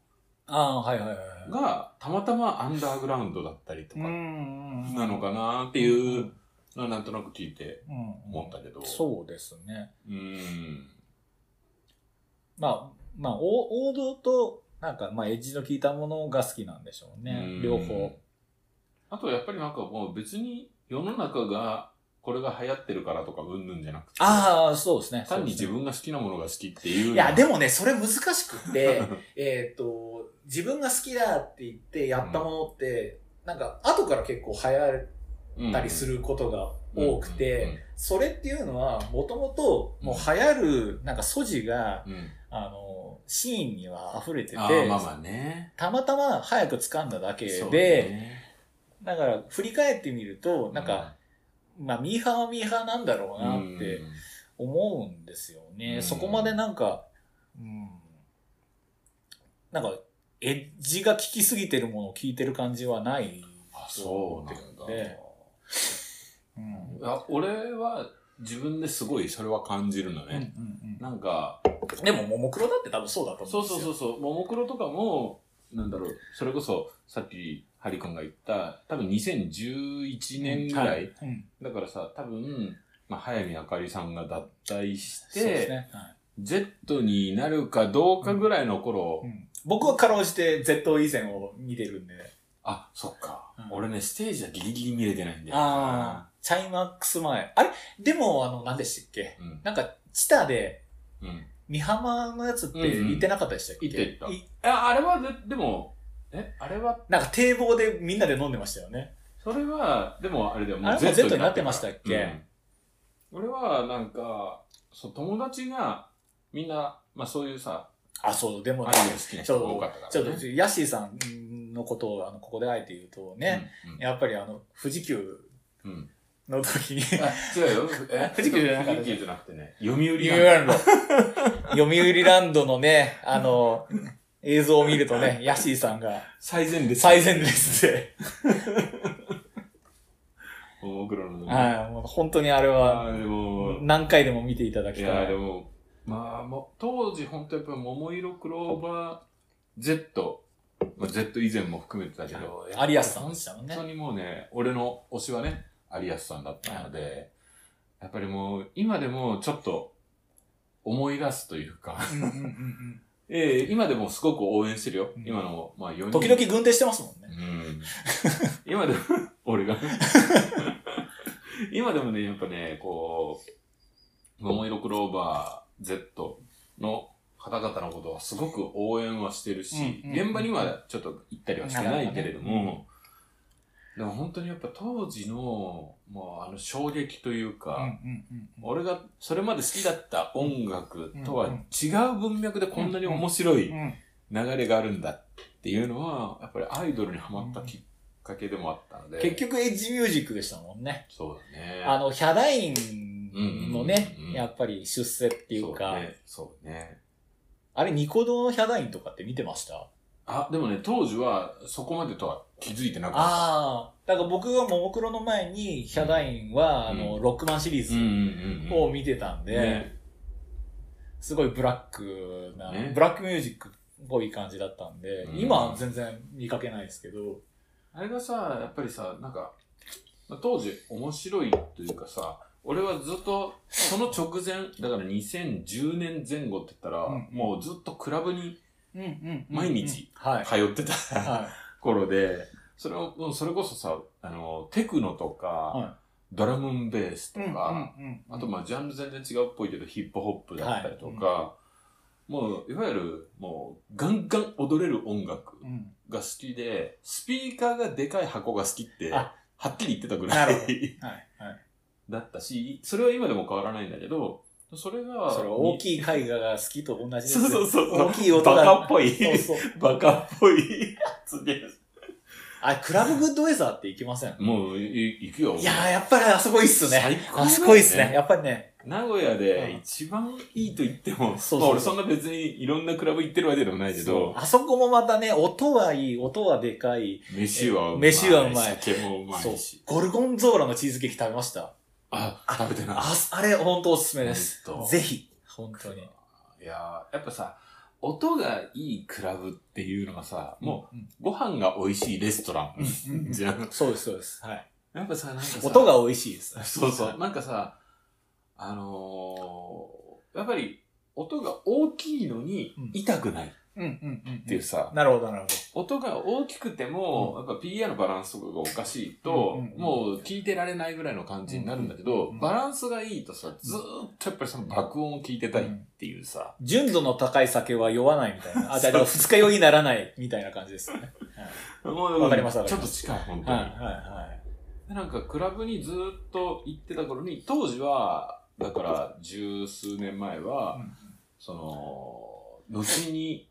ああ、はいはいはいはい。が、たまたまアンダーグラウンドだったりとか、んなのかなっていうのはなんとなく聞いてうん思ったけど。そうですね。うん。まあ、まあ、お王道と、なんか、まあ、エッジの効いたものが好きなんでしょうねう。ん両方。あとやっぱりなんかもう別に世の中がこれが流行ってるからとかうんぬんじゃなくて、ああ、そうですね。単に自分が好きなものが好きっていう。いや、でもね、それ難しくって、えっと、自分が好きだって言ってやったものって、なんか、後から結構流行もったりすることが多くうんて、それっていうのは、もともと、もう流行る、なんか素地が、うんうんうんあの、シーンには溢れてて、まあまあね。たまたま早く掴んだだけで、ねだから振り返ってみると、なんか、、まあ、ミーハーはミーハーなんだろうなって思うんですよね。うんそこまでなんか、うん、なんか、エッジが効きすぎてるものを聞いてる感じはない。あ、そうなんだ。でうん。いや俺は自分ですごいそれは感じるのうんうんね。うんなんか、でも、ももクロだって多分そうだとそう思うんですよ。そうそうそう、ももクロとかも、なんだろう、それこそさっきハリ君が言った、多分2011年ぐらい。だからさ、多分、まあ、早見あかりさんが脱退して、ね。はい Z になるかどうかぐらいの頃、うん僕はかろうじて Z 以前を見てるんで。あ、そっか、うん俺ね、ステージはギリギリ見れてないんだよあな。あ、チャイマックス前。あれ？でも、あの、何でしたっけ？うん。なんか、チタで、うん。美浜のやつって言ってなかったでしたっけ、言ってた。いあ、あれはで、でも、え、あれは、なんか堤防でみんなで飲んでましたよね。それは、でもあれだよ、あれも Z になってましたっけ？うん俺は、なんか、そう、友達が、みんな、まあそういうさ、あ、そう、でもねアニメ好きな人が多かったから、ちょっね。と、ヤッシーさんのことを、あの、ここであえて言うとね、うん。やっぱりあの、富士急うん。うんの時に、あ、違うよ。え？富士急じゃなかった富士急じゃなくてね、読売ランド。読売ランドのね、あの、映像を見るとね、ヤッシーさんが。最前列。最前列で、ももクロのね。はい、もう本当にあれは、何回でも見ていただきいたい。や、でも、まあ、もう当時本当やっぱ桃色クローバー Z、まあ、Z 以前も含めてたけど、有安さんでしたもんね。本当にもうね、俺の推しはね、有安さんだったので、やっぱりもう、今でもちょっと思い出すというか、うんうんうんうんええ今でもすごく応援してるよ。うん今の、まあ4人。時々軍手してますもんね。うん。今でも、俺が。今でもね、やっぱね、こう、桃色クローバー Z の方々のことはすごく応援はしてるし、うんうん現場にはちょっと行ったりはしてないけれども、でも本当にやっぱ当時の、もうあの衝撃というか、うんうんうんうん俺がそれまで好きだった音楽とは違う文脈でこんなに面白いうん流れがあるんだっていうのは、やっぱりアイドルにハマったきっかけでもあったので。結局エッジミュージックでしたもんね。そうだね。あの、ヒャダインのねうんうんうん、やっぱり出世っていうか、そうね。そうね。あれニコ動のヒャダインとかって見てました？あ、でもね、当時はそこまでとは気づいてなかった。ああ。だから僕がももクロの前にヒャダインは、うんあの、ロックマンシリーズ。を見てたんで、ねすごいブラックな、ねブラックミュージックっぽい感じだったんで、うん今は全然見かけないですけど、あれがさ、やっぱりさ、なんか、まあ当時面白いというかさ、俺はずっと、その直前、だから2010年前後って言ったら、うんもうずっとクラブにうんうん毎日はい。通ってたは 頃で、それを、それこそさ、あの、テクノとか、はドラムンベースとい。か、うんうんうんあと、まあ、ジャンル全然違うっぽいけど、ヒップホップだったりとか、もう、いわゆる、もう、ガンガン踊れる音楽うんが好きで、スピーカーがでかい箱が好きって、はあっきり言ってたぐらいはい。はい。だったし、それは今でも変わらないんだけど、それが、それ大きいい。絵画が好きと同じですそうそうそう。大きい音が。バカっぽい。そうそう。バカっぽいやつです。あ、クラブグッドウェザーって行きません？もう、い行くよ。いやー、やっぱりあそこいいっすね。最高ねあそこいいっすね。やっぱりね。名古屋で一番いいと言っても、そうそうそうまあ俺そんな別にいろんなクラブ行ってるわけでもないけど、あそこもまたね、音はいい、音はでかい。飯はうまい。飯はうまい酒もうまそういし。。ゴルゴンゾーラのチーズケーキ食べました？あ、食べてない。あ、あれ、本当おすすめですぜひ。本当に。いやーやっぱさ、音がいいクラブっていうのがさ、もうご飯が美味しいレストランじゃん。そうです、そうです。はい。やっぱさ、なんかさ、音が美味しいです。そうそう。なんかさ、あのー、やっぱり音が大きいのにうん痛くないっうんうんうん。ていうさ、なるほど、なるほ音が大きくても、やっぱ PA のバランスとかがおかしいと、もう聞いてられないぐらいの感じになるんだけど、バランスがいいとさ、ずーっとやっぱりその爆音を聞いてたいっていうさ、ど。純度の高い酒は酔わないみたいな。あ、じゃあ、二日酔いにならないみたいな感じですよね。わかりますわかちょりますっと近い、本当に。はい、はい、はい。でなんかクラブにずーっと行ってた頃に、当時は、だから十数年前は、その、後に、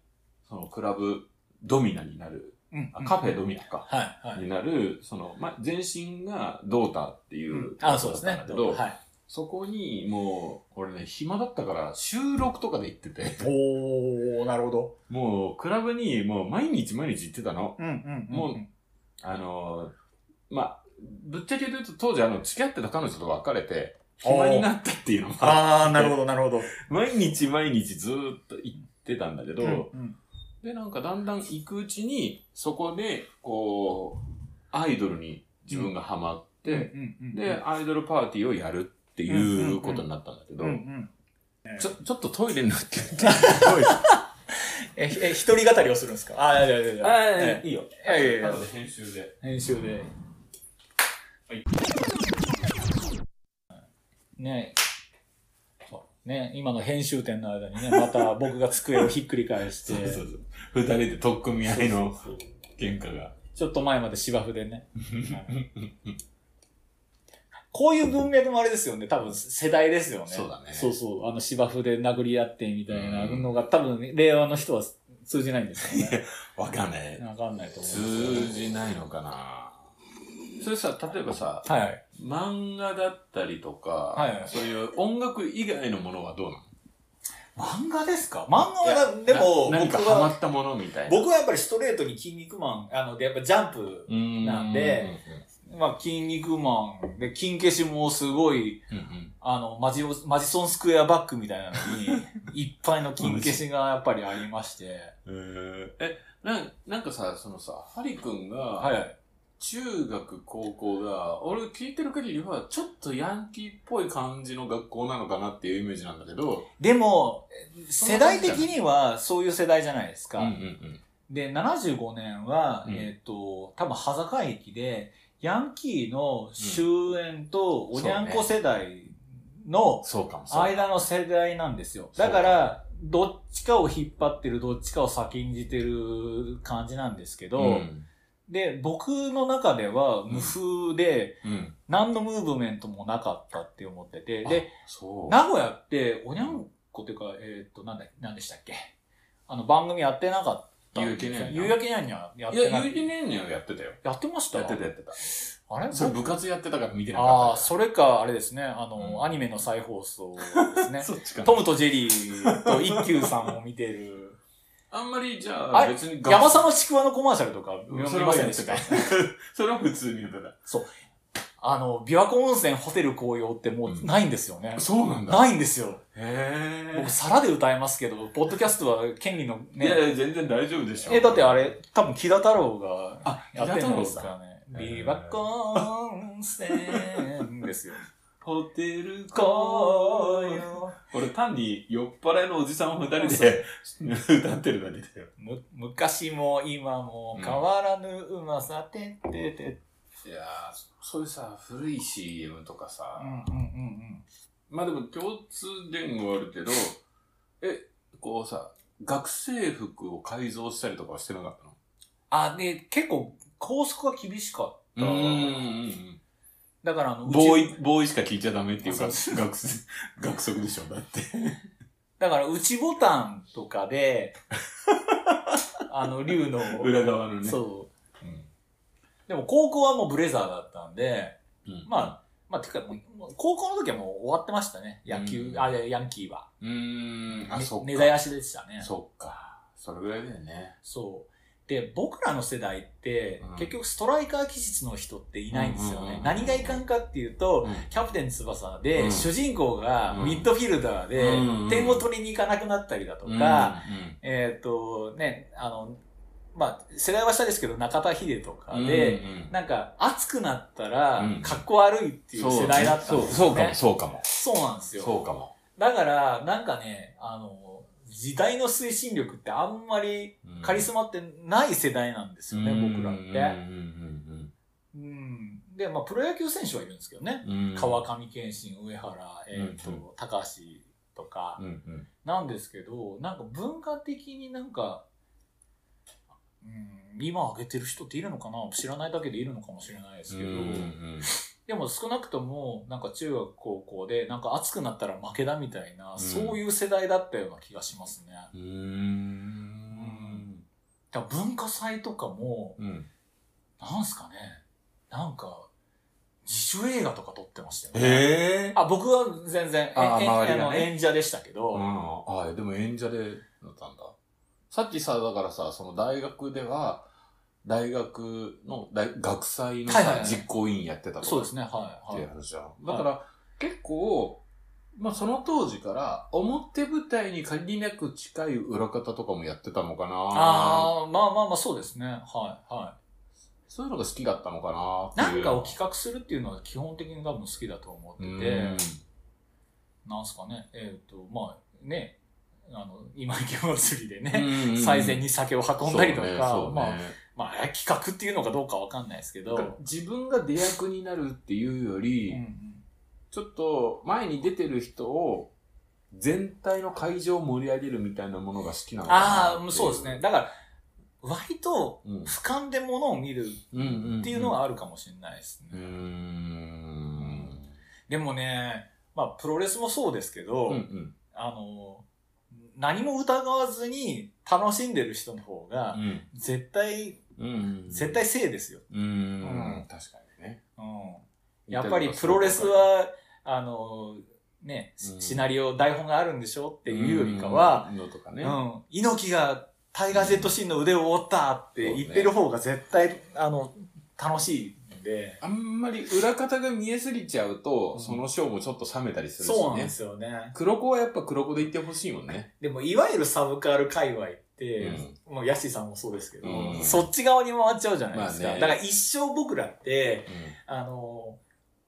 そのクラブドミナになるうんあカフェドミノか。はい、はい。になる、その、ま、全身がドータっていう、あ、そうですね。だけど、はい。そこにもう、俺ね、暇だったから収録とかで行ってて、おー、なるほど。もう、クラブにもう毎日毎日行ってたの。うんうんうん。もうあのー、まあ、ぶっちゃけ言うと当時あの、付き合ってた彼女と別れて、暇になったっていうのが、あー、なるほど、なるほど。毎日毎日ずーっと行ってたんだけど、うんで、なんかだんだん行くうちに、そこで、こう、アイドルに自分がハマって、で、アイドルパーティーをやるっていうことになったんだけど。ちょ、ちょっとトイレになってる。え、ひえ、一人語りをするんですか？あー、いやいやいや。いいよ。いやいやいや編集で。編集で。はい。ねね、今の編集点の間にね、また僕が机をひっくり返して、そうそうそう。二人で取っ組み合いの喧嘩が。ちょっと前まで芝生でね。こういう文脈もあれですよね。多分世代ですよね。そうだねそうそう。あの芝生で殴り合ってみたいなのが、多分令和の人は通じないんですよね。わかんない。わかんないと思う。通じないのかなそれさ、例えばさ、はいはい。漫画だったりとか、はいはいそういう音楽以外のものはどうなの？漫画ですか？漫画は、でも、僕は、かハマったものみたいな。僕はやっぱりストレートに筋肉マン、あの、でやっぱジャンプ、なんで、まあ、筋肉マンで、金消しもすごい、うんうんあの、マジオマジソンスクエアバッグみたいなのに、いっぱいの金消しがやっぱりありまして。えーえ、なんなんかさ、そのさ、ハリ君が、はいはい。中学、高校が、俺聞いてる限りは、ちょっとヤンキーっぽい感じの学校なのかなっていうイメージなんだけど、でも、世代的にはそういう世代じゃないですか。うんうんで、75年は、うんえっ、と、多分、羽坂駅で、ヤンキーの終焉とおにゃんこ世代の。間の世代なんですよ。だから、どっちかを引っ張ってる、どっちかを先んじてる感じなんですけど、うん。で、僕の中では無風で、うん。何のムーブメントもなかったって思ってて、で、あ、そう。名古屋って、おにゃんこっていうか、えっ、と、なんだ、なんでしたっけ？あの、番組やってなかった。夕焼けにゃんにゃん夕焼けにゃんにゃんやっいや、てなゆうきねんにはやってたよ。やってました？やってたやってた。あれ？それ部活やってたから見てなかああ、った。それか、あれですね。あの、うんアニメの再放送ですね。そっちかなトムとジェリーと一休さんを見てる。あんまり、じゃあ別に学山佐のちくわのコマーシャルとか見それませんでしたはやってた。それは普通にやってた。あの、琵琶湖温泉ホテル紅葉ってもうないんですよね。そうなんだ。ないんですよ。へ僕、皿で歌えますけど、ポッドキャストは権利のえ。いやね。いや、全然大丈夫でしょ。え、だってあれ、多分木田太郎があ、やってるんですかからね。琵琶湖温泉ですよ。ホテル紅葉。俺単に酔っ払いのおじさんを二人で歌ってるだけだよ。む、昔も今も変わらぬうまさ、てってって。いやー、そういうさ、古い CM とかさ、うんうんうんうん。まあでも共通点はあるけど、え、こうさ、学生服を改造したりとかはしてなかったの？あ、で、結構、校則が厳しかった。ん。だから、あの、ボーイ、内ボーイしか聞いちゃダメっていうか、学生、学則でしょ、だって。だから、内ボタンとかで、あの、竜の、裏側のね。そう。うん。でも、高校はもうブレザーだったんで、うんまあ、まあ、てか高校の時はもう終わってましたね。野球、うんあ、いやヤンキーは。うーん、あ、ねそっか。根絶やしでしたね。そっか。それぐらいだよね。そう。で、僕らの世代って、うん。結局ストライカー気質の人っていないんですよね。何がいかんかっていうと、うん。キャプテン翼で、うん。主人公がうん。ミッドフィルダーで、うん点を取りに行かなくなったりだとか、うんえっ、と、ね、あの、まあ、世代は下ですけど、中田秀とかうんで、うんうん。なんか、熱くなったらうん、かっこ悪いっていう世代だったんですよ、ね。そうそうかも、そうなんですよ。そうかも。だから、なんかね、あの、時代の推進力ってあんまりうんカリスマってない世代なんですよね、僕らっうんて。うんうん。で、まあ、プロ野球選手はいるんですけどね。うんうんうん。川上健信、上原、えっ、と、うんうん高橋とかう、んうん。なんですけど、なんか文化的になんか、うん、今挙げてる人っているのかな？知らないだけでいるのかもしれないですけど、うんうんでも少なくとも、なんか中学、高校で、なんか熱くなったら負けだみたいな、んそういう世代だったような気がしますね。うーん。文化祭とかも、うん。なんすかね、なんか、自主映画とか撮ってましたよね。へえ。あ、僕は全然、ああの演者でしたけど、うん。あでも演者でなったんだ。さっきさ、だからさ、その大学では、大学の大学祭のさ、はいはいはい。実行委員やってたとか。そうですね、はい、ってはい。やるじゃん。だから、結構、まあその当時から表舞台に限りなく近い裏方とかもやってたのかな。ああ、まあまあまあそうですね。はい、はそういうのが好きだったのかな。なんかを企画するっていうのは基本的に多分好きだと思ってうん。て、なんすかね、えっ、と、まあね、あの、今池祭りでね、うん最前に酒を運んだりとか、ねね。まあ、まあ、企画っていうのかどうかわかんないですけど、自分が出役になるっていうより、うんうんちょっと前に出てる人を全体の会場を盛り上げるみたいなものが好きなのかなああ、そうですね。。だから、割とうん。俯瞰で物を見るっていうのはあるかもしれないですね。うーん。でもね、まあ、プロレスもそうですけど、うんうん。あの、何も疑わずに楽しんでる人の方が、絶対、うん。絶対正ですよ。うーん。確かにね。うん。やっぱりプロレスは、あの、ね、うんシナリオ、台本があるんでしょっていうよりかは、かね。うん、猪木がタイガー・ジェット・シーンの腕を折ったって言ってる方が絶対、あの、楽しいんで、あんまり裏方が見えすぎちゃうと、うんそのショーもちょっと冷めたりするしね。そうなんですよね。黒子はやっぱ黒子で言ってほしいもんね。でも、いわゆるサブカル界隈って、もうヤッシーさんもそうですけど、うんそっち側に回っちゃうじゃないですか。まあねだから一生僕らって、あの、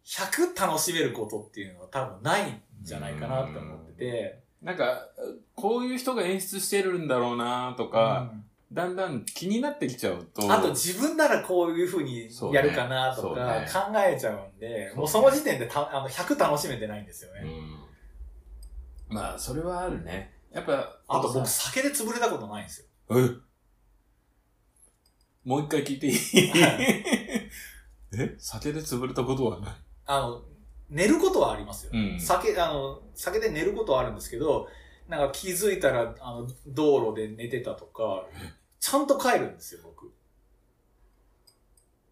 100楽しめることっていうのは多分ないんじゃないかなって思ってて、なんか、こういう人が演出してるんだろうなとか、だんだん気になってきちゃうと。あと自分ならこういう風にやるかなとかね考えちゃうんで、そうねもうその時点でたあの100楽しめてないんですよね。うん。まあ、それはあるね。やっぱ、あと僕酒で潰れたことないんですよ。え？もう一回聞いていい？え？酒で潰れたことはない？あの、寝ることはありますよ。うん酒、あの、酒で寝ることはあるんですけど、なんか気づいたら、あの、道路で寝てたとか、ちゃんと帰るんですよ、僕。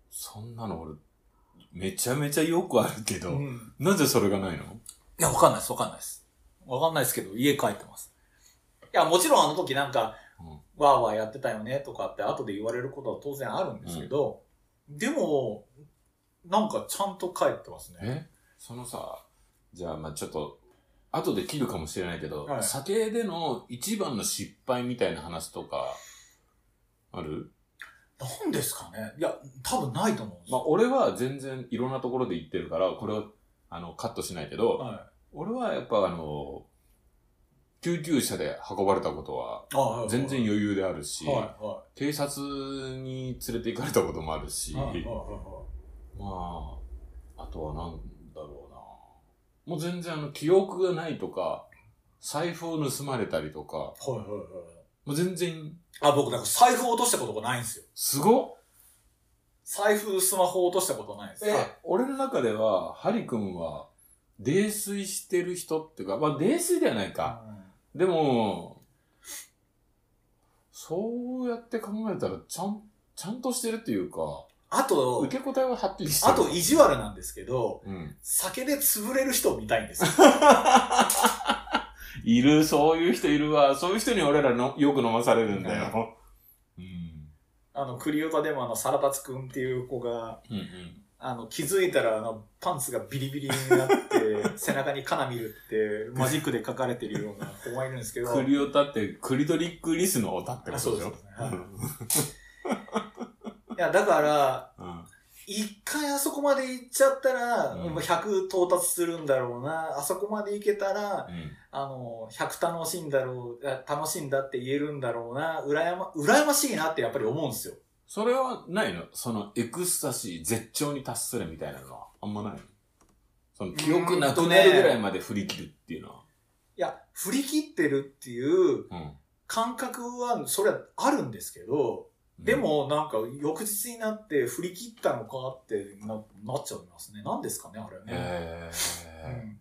そんなの俺、めちゃめちゃよくあるけど、うんなぜそれがないの？いや、わかんないです、わかんないです。わかんないですけど、家帰ってます。いや、もちろんあの時なんか、うん。わーわーやってたよねとかって後で言われることは当然あるんですけど、でも、なんかちゃんと帰ってますね。え？そのさ、じゃあ、まあちょっと、後で切るかもしれないけど、はい。酒での一番の失敗みたいな話とか、ある？なんですかね。いや、多分ないと思うんですまあ俺は全然いろんなところで言ってるから、これは、あの、カットしないけど、は俺はやっぱあの、救急車で運ばれたことは、全然余裕であるし、警察に連れて行かれたこともあるし、まあ、あとはなんだろうな。もう全然あの、記憶がないとか、財布を盗まれたりとか、いはい。はいはいはい。もう全然、あ、僕なんか財布落としたことがないんですよ。すごっ財布、スマホ落としたことないんです。え、俺の中では、ハリ君は、泥酔してる人っていうか、まあ、泥酔ではないか。うんでも、そうやって考えたら、ちゃん、ちゃんとしてるっていうか、あと、受け答えははっきりしてる。あと意地悪なんですけど、うん。酒で潰れる人を見たいんですよ。いる、そういう人いるわ。そういう人に俺らのよく飲まされるんだよ。うん。あの、クリオタでもあの、サラタツくんっていう子が、うんうん。あの、気づいたら、あの、パンツがビリビリになって、背中にカナミルって、マジックで書かれてるような子がいるんですけど、クリオタって、クリトリックリスの歌ってことでしょあそうですね。はい。いや、だから、うん一回あそこまで行っちゃったら、うん。もう100到達するんだろうな、あそこまで行けたら、うん。あの、100楽しいんだろう、あ楽しいんだって言えるんだろうな、羨ま、羨ましいなってやっぱり思うんですよ。それはないの？そのエクスタシー、絶頂に達するみたいなのはあんまないの？その記憶なくなるぐらいまで振り切るっていうのは。いや、振り切ってるっていううん感覚は、それはあるんですけど、で、もなんか翌日になって振り切ったのかってななっちゃいますね。何ですかね、あれね。えうー、ん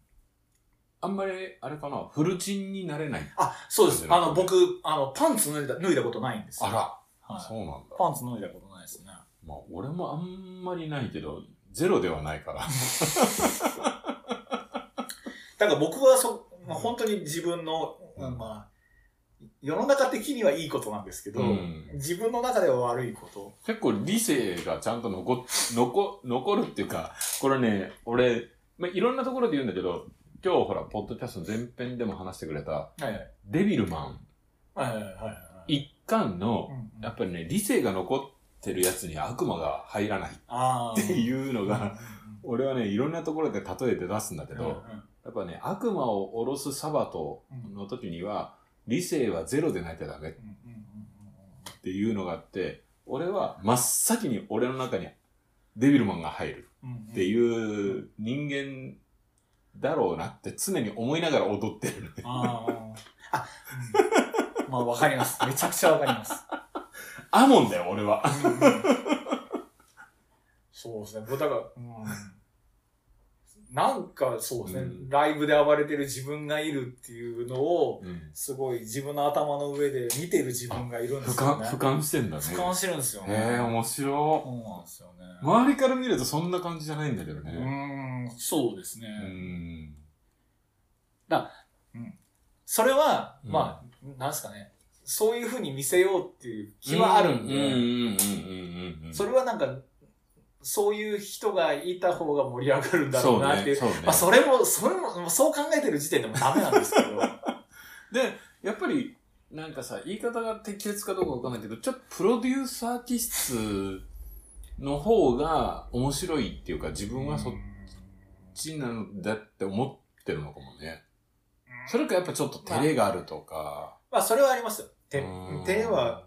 あんまり、あれかな、フルチンになれない。あ、そうです。あの、僕、あの、パンツ脱いだ、脱いだことないんですよ。あら。はい。そうなんだ。パンツ脱いだことないですね。まあ、俺もあんまりないけど、ゼロではないから。だから僕はそ、まあ、本当に自分の、うんまあ、世の中的にはいいことなんですけど、うん自分の中では悪いこと。結構理性がちゃんと残っ、残、残るっていうか、これね、俺、まあ、いろんなところで言うんだけど、今日ほら、ポッドキャストの前編でも話してくれた、はいはい。デビルマンはいはいはいはい。一巻のやっぱりね、理性が残ってるやつに悪魔が入らない。っあていうのうが、俺はね、いろんなところで例えて出すんだけど、やっぱね、悪魔を下ろすサバトの時には、理性はゼロでないとダメ。っていうのがあって、俺は真っ先に俺の中にデビルマンが入る。っていう人間だろうなって常に思いながら踊ってる。あーあ、う んまあわかります。めちゃくちゃわかります。アモンだよ、俺は。そうですね。だから、うん、なんかそうですね、うんライブで暴れてる自分がいるっていうのを、うんすごい自分の頭の上で見てる自分がいるんで俯瞰、すよね。俯瞰してんだね。俯瞰してるんですよね。へえ、面そ白うなんですよね。い。周りから見るとそんな感じじゃないんだけどうね。ーん、そうですね。うん。それは、うんまあ、なんですかね。そういうふうに見せようっていう気はあるんで。それはなんか、そういう人がいた方が盛り上がるんだろうなっていう。そうね。そうねまあ、それも、それも、そう考えてる時点でもダメなんですけど。で、やっぱり、なんかさ、言い方が適切かどうかわかんないけど、ちょっとプロデューサー気質の方が面白いっていうか、自分はそっちなんだって思ってるのかもね。それかやっぱちょっと照れがあるとか。まあ、それはありますよ。てうん照れは、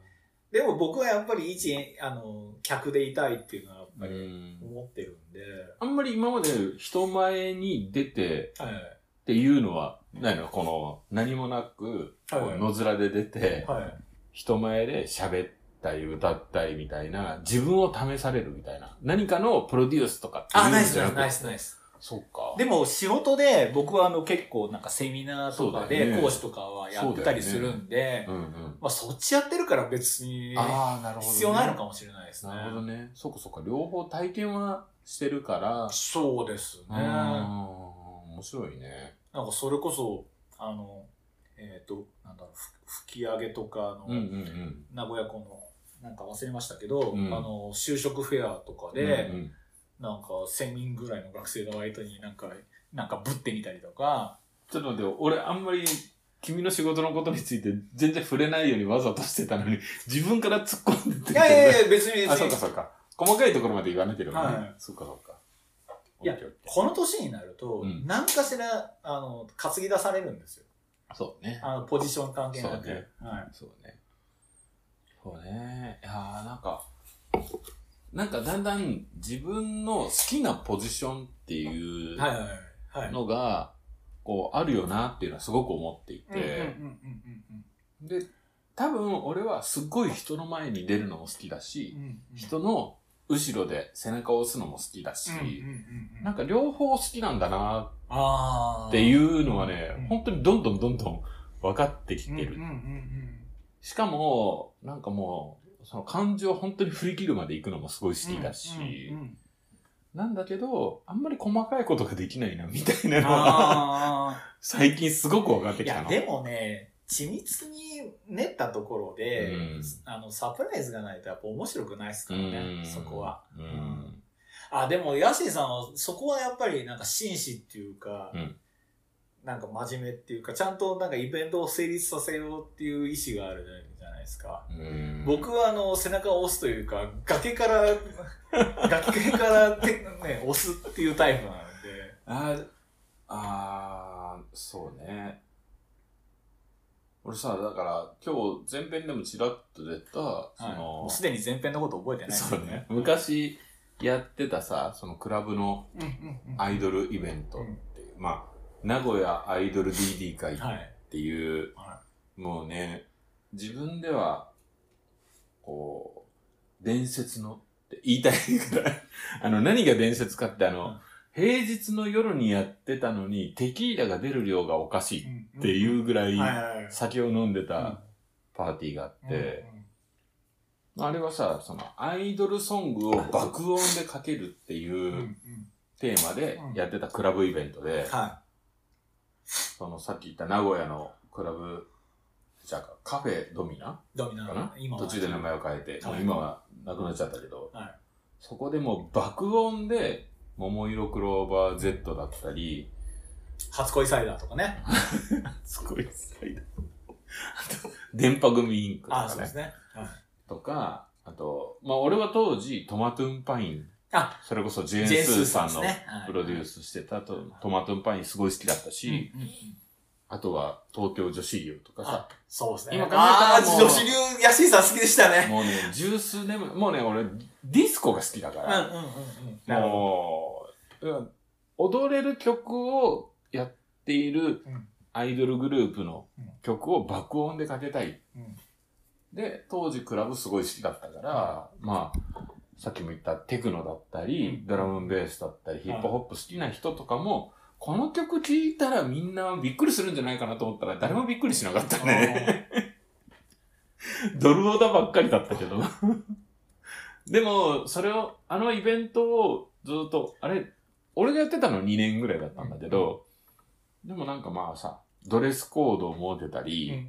でも僕はやっぱり一、あの、客でいたいっていうのはやっうぱりん。思ってるんで、あんまり今まで人前に出てはい。っていうのは、ないの？この、何もなく、野面で出て、はい。人前で喋ったり歌ったりみたいな、自分を試されるみたいな。何かのプロデュースとかっていあ、うナイスんじゃなくて？ナイスナイス。そっか。でも仕事で僕はあの結構なんかセミナーとかで講師とかはやったりするんで。まあそっちやってるから別に。必要ないのかもしれないですね。なるほどね。そっかそっか。両方体験はしてるから、そうですね。うん。面白いね。なんかそれこそ、あの、えっ、と、なんだろう、ふ吹き上げとかの。名古屋校の、なんか忘れましたけど、うんあの、就職フェアとかで、うんうんなんか1000人ぐらいの学生の相手になんか、なんかぶってみたりとか、ちょっと待って、俺あんまり君の仕事のことについて全然触れないようにわざとしてたのに、自分から突っ込んでっていやいやいや、別に別にあ、そうかそうか。細かいところまで言わなければね。はいそうかそうか。いやこの年になると、うん何かしら、あの、担ぎ出されるんですよ。ーそうね。あの、ポジション関係なく。そうねはい。そうね。そうね。いやーなんか、なんかだんだん自分の好きなポジションっていう。のが、こう、あるよなっていうのはすごく思っていて、うんで、多分俺はすっごい人の前に出るのも好きだし。人の後ろで背中を押すのも好きだし、なんか両方好きなんだなっていうのはねうん、本当にどんどんどんどん分かってきてる。しかも、なんかもう、その感情を本当に振り切るまで行くのもすごい好うん。きだし、うんうんうんなんだけど、あんまり細かいことができないな、みたいなのは、あ最近すごく分かってきたの。でもね、緻密に練ったところで、うんあの、サプライズがないとやっぱ面白くないですからね、そこは。ううんん。あ、でも、ヤシーさんは、そこはやっぱりなんか紳士っていうか、うんなんか真面目っていうか、ちゃんとなんかイベントを成立させようっていう意思があるじゃないですか。うん僕はあの、背中を押すというか、崖から、崖から手、ね、押すっていうタイプなので、あーあー、そうね。俺さ、だから、今日前編でもちらっと出た、そはいのもう、すでに前編のこと覚えてないですそうね。。昔やってたさ、そのクラブの。アイドルイベントっていう、まあ、名古屋アイドル DD 会っはい。ていう、はもうね、自分では、こう、伝説のって言いたいぐらい、あの、何が伝説かってあの、うん。平日の夜にやってたのに、テキーラが出る量がおかしいい。っていうぐらい。酒を飲んでたパーティーがあって、あれはさ、そのアイドルソングを爆音でかけるっていう。テーマでやってたクラブイベントで、はそのさっき言った名古屋のクラブ、じゃあカフェドミナ？い。ドミナかな？今は。途中で名前を変えて、もうはい今はなくなっちゃったけど、はい。そこでもう爆音で、桃色クローバー Z だったり、初恋サイダーとかね。すごいサイド。あと、電波組インクとああ、かね。そうです。ね。はい。とか、あと、まあ俺は当時トマトゥンパイン、あ、それこそジェーン・スーさんのプロデュースしてたと、トマトゥンパインすごい好きだったし、うんうんうんあとは東京女子流とかさあ、、そうですね。今考えたら女子流、安井さん好きでしたね。もうね、十数年前、もうね、俺、ディスコが好きだから、うんうんうんうん。もう、うん踊れる曲をやっているうんアイドルグループのうん曲を爆音でかけたい。ど。うんで、当時クラブすごい好きだったから、まあ、さっきも言ったテクノだったり、うんドラムンベースだったり、ヒップホップ好きな人とかも、この曲聴いたらみんなびっくりするんじゃないかなと思ったら誰もびっくりしなかったね。ドルオダばっかりだったけど。でも、それを、あのイベントをずっと、あれ、俺がやってたの2年ぐらいだったんだけど、でもなんかまあさ、ドレスコードを持ってたうんり、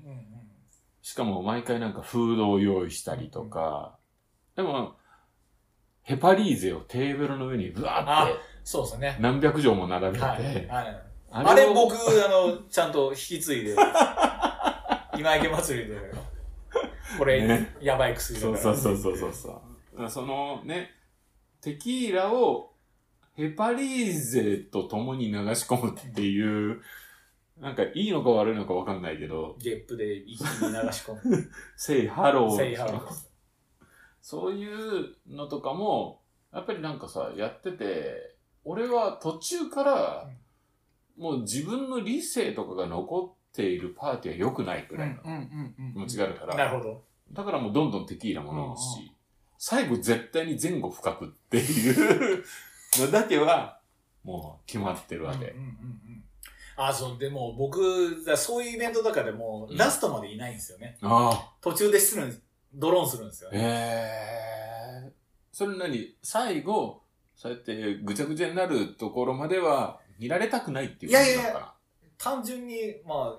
しかも毎回なんかフードを用意したりとか、でも、ヘパリーゼをテーブルの上にブワーってそうですね。何百錠も並べて、はい。はいああれを僕、あの、ちゃんと引き継いで、今池祭りで、これ、ねやばい薬だそうから。そうそうそうそうそう。そのね、テキーラをヘパリーゼと共に流し込むっていう、なんかいいのか悪いのかわかんないけど、ゲップで一気に流し込む。Say hello。Say hello。そういうのとかも、やっぱりなんかさ、やってて、俺は途中から、もう自分の理性とかが残っているパーティーは良くないくらいの気持ちがあるから、なるほど。だからもうどんどんテキーラも飲むうんうし、最後絶対に前後不覚っていうのだけは、もう決まってるわけうん。うんうんうんあ、そう、でも僕、だそういうイベントとかでも、うんラストまでいないんですよね。あ途中でするん、ドローンするんですよあ。ね。へえ。それ何？最後、そうやってぐちゃぐちゃになるところまでは見られたくないっていう感じなのかな？単純に、まあ、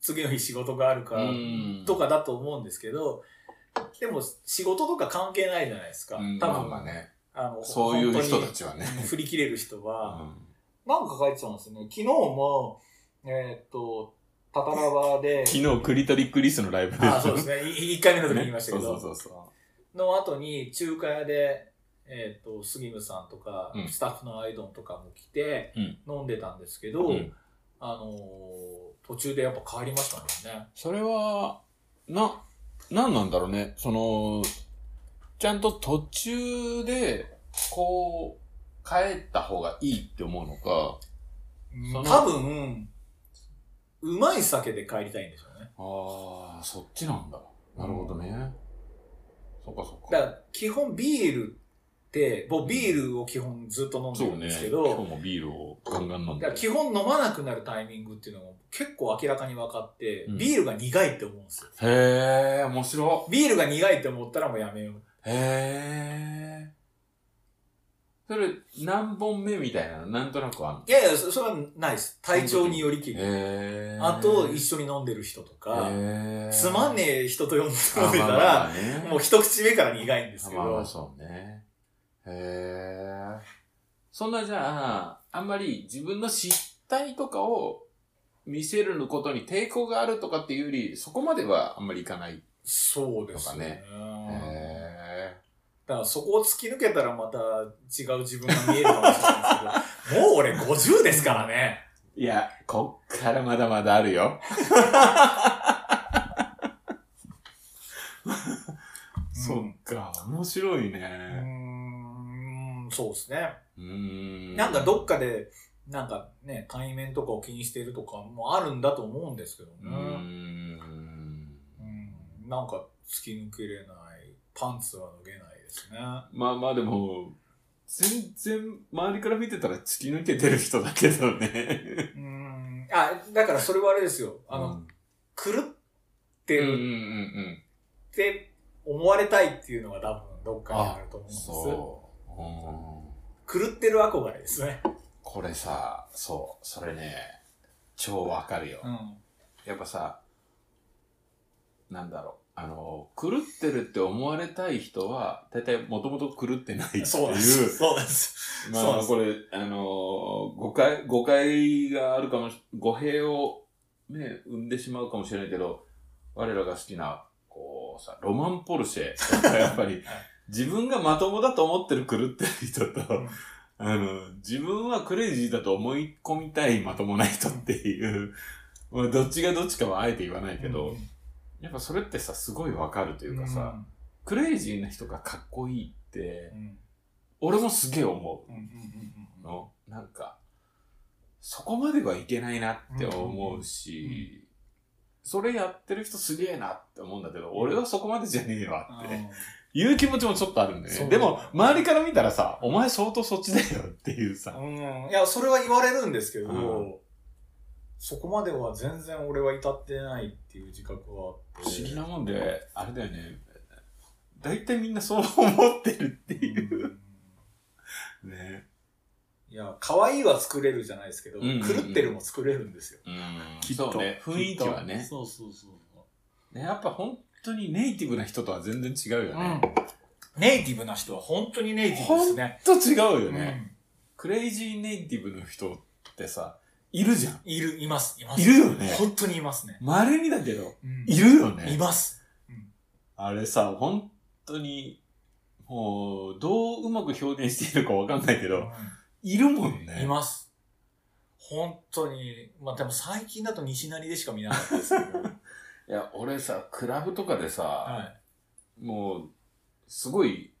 次の日仕事があるから、うんとかだと思うんですけど、でも仕事とか関係ないじゃないですか。うん多分、まあまあね。あの、そういう人たちはね。振り切れる人は、うんなんか書いてたんですよね。昨日も、えーっと、タタラバで、昨日クリトリックリスのライブで。あそうですね。1回目の時に言いましたけど、そうそうそうその後に中華屋で、えーっと、杉村さんとか、うんスタッフのアイドンとかも来て、うん飲んでたんですけど、う。うんあのー途中でやっぱ帰りましたもんね。それは、な、なんなんだろうね。その、ちゃんと途中で、こう、帰った方がいいって思うのか、その多分、うまい酒で帰りたいんでしょうね。ああ、そっちなんだ。なるほどね。そっかそっか。だから、基本ビールって、僕ビールを基本ずっと飲んで。るんですけ今ど、日もビールをガンガン飲んで基本飲まなくなるタイミングっていうのが結構明らかに分かって、うんビールが苦いって思うんですよ。へえ、面白ビールが苦いって思ったらもうやめよう。い。へえ。それ、何本目みたいなの？なんとなくあんの？いやいや、そそれはないです。体調によりきり。あと、一緒に飲んでる人とか。つまんねえ人と飲んでたら、もう一口目から苦いんですけどまあまあ、そうね。へえ。そんなじゃあ、あんまり自分の失態とかを見せることに抵抗があるとかっていうより、そこまではあんまりいかない。そうですよね。へだからそこを突き抜けたらまた違う自分が見えるかもしれないですけど、もう俺50ですからね。え。いや、こっからまだまだあるよ。そっか、面白いね。ん、そうですね。うーん。なんかどっかで、なんかね、対面とかを気にしているとかもあるんだと思うんですけどね。うーん。うんなんか突き抜けれない、パンツは脱げないですね。まあまあでも、全然周りから見てたら突き抜けてる人だけどね。うん。あ、だからそれはあれですよ。あの、うん狂ってうんうんうるんって思われたいっていうのが多分どっかにあると思うんです。そう。うん狂ってる憧れですね。これさ、そう、それね、超わかるよ。うん。やっぱさ、なんだろう、あの、狂ってるって思われたい人は、大体もともと狂ってないっていう。そうです。そうです。まあ、これ、あのー誤解、誤解があるかもし、語弊をね、生んでしまうかもしれないけど、我らが好きな、こうさ、ロマンポルシェやっぱり、自分がまともだと思ってる狂ってる人と、うん。あの、自分はクレイジーだと思い込みたいまともな人っていう、まあ、どっちがどっちかはあえて言わないけど、やっぱそれってさ、すごいわかるというかさ、クレイジーな人がかっこいいってう、ん、俺もすげえ思う。ん、うん、うんうの。なんか、そこまではいけないなって思うし、それやってる人すげえなって思うんだけど、俺はそこまでじゃねえわうん。って、いう気持ちもちょっとあるんだよそうね。でも、周りから見たらさ、お前相当そっちだよっていうさ、うん。いや、それは言われるんですけど、うんそこまでは全然俺は至ってないっていう自覚はあって。不思議なもんで、あれだよね。大体みんなそう思ってるっていう。うん ね。いや、可愛いは作れるじゃないですけど、うんうんうん狂ってるも作れるんですよ。うんきっと。ね。雰囲気はねと。そうそうそう。ねやっぱ本当にネイティブな人とは全然違うよね。うん。ネイティブな人は本当にネイティブですね。ほんと違うようね。んクレイジーネイティブの人ってさ、いるじゃん。いる、います、います。いるよね本当にいますね。稀にだけど、うんいるよね。います。あれさ、本当に、もう、どううまく表現しているかわかんないけど、いるもんね。います。本当に、まあでも最近だと西成でしか見なかったですけど。いや、俺さ、クラブとかでさ、はい。もう、すごい、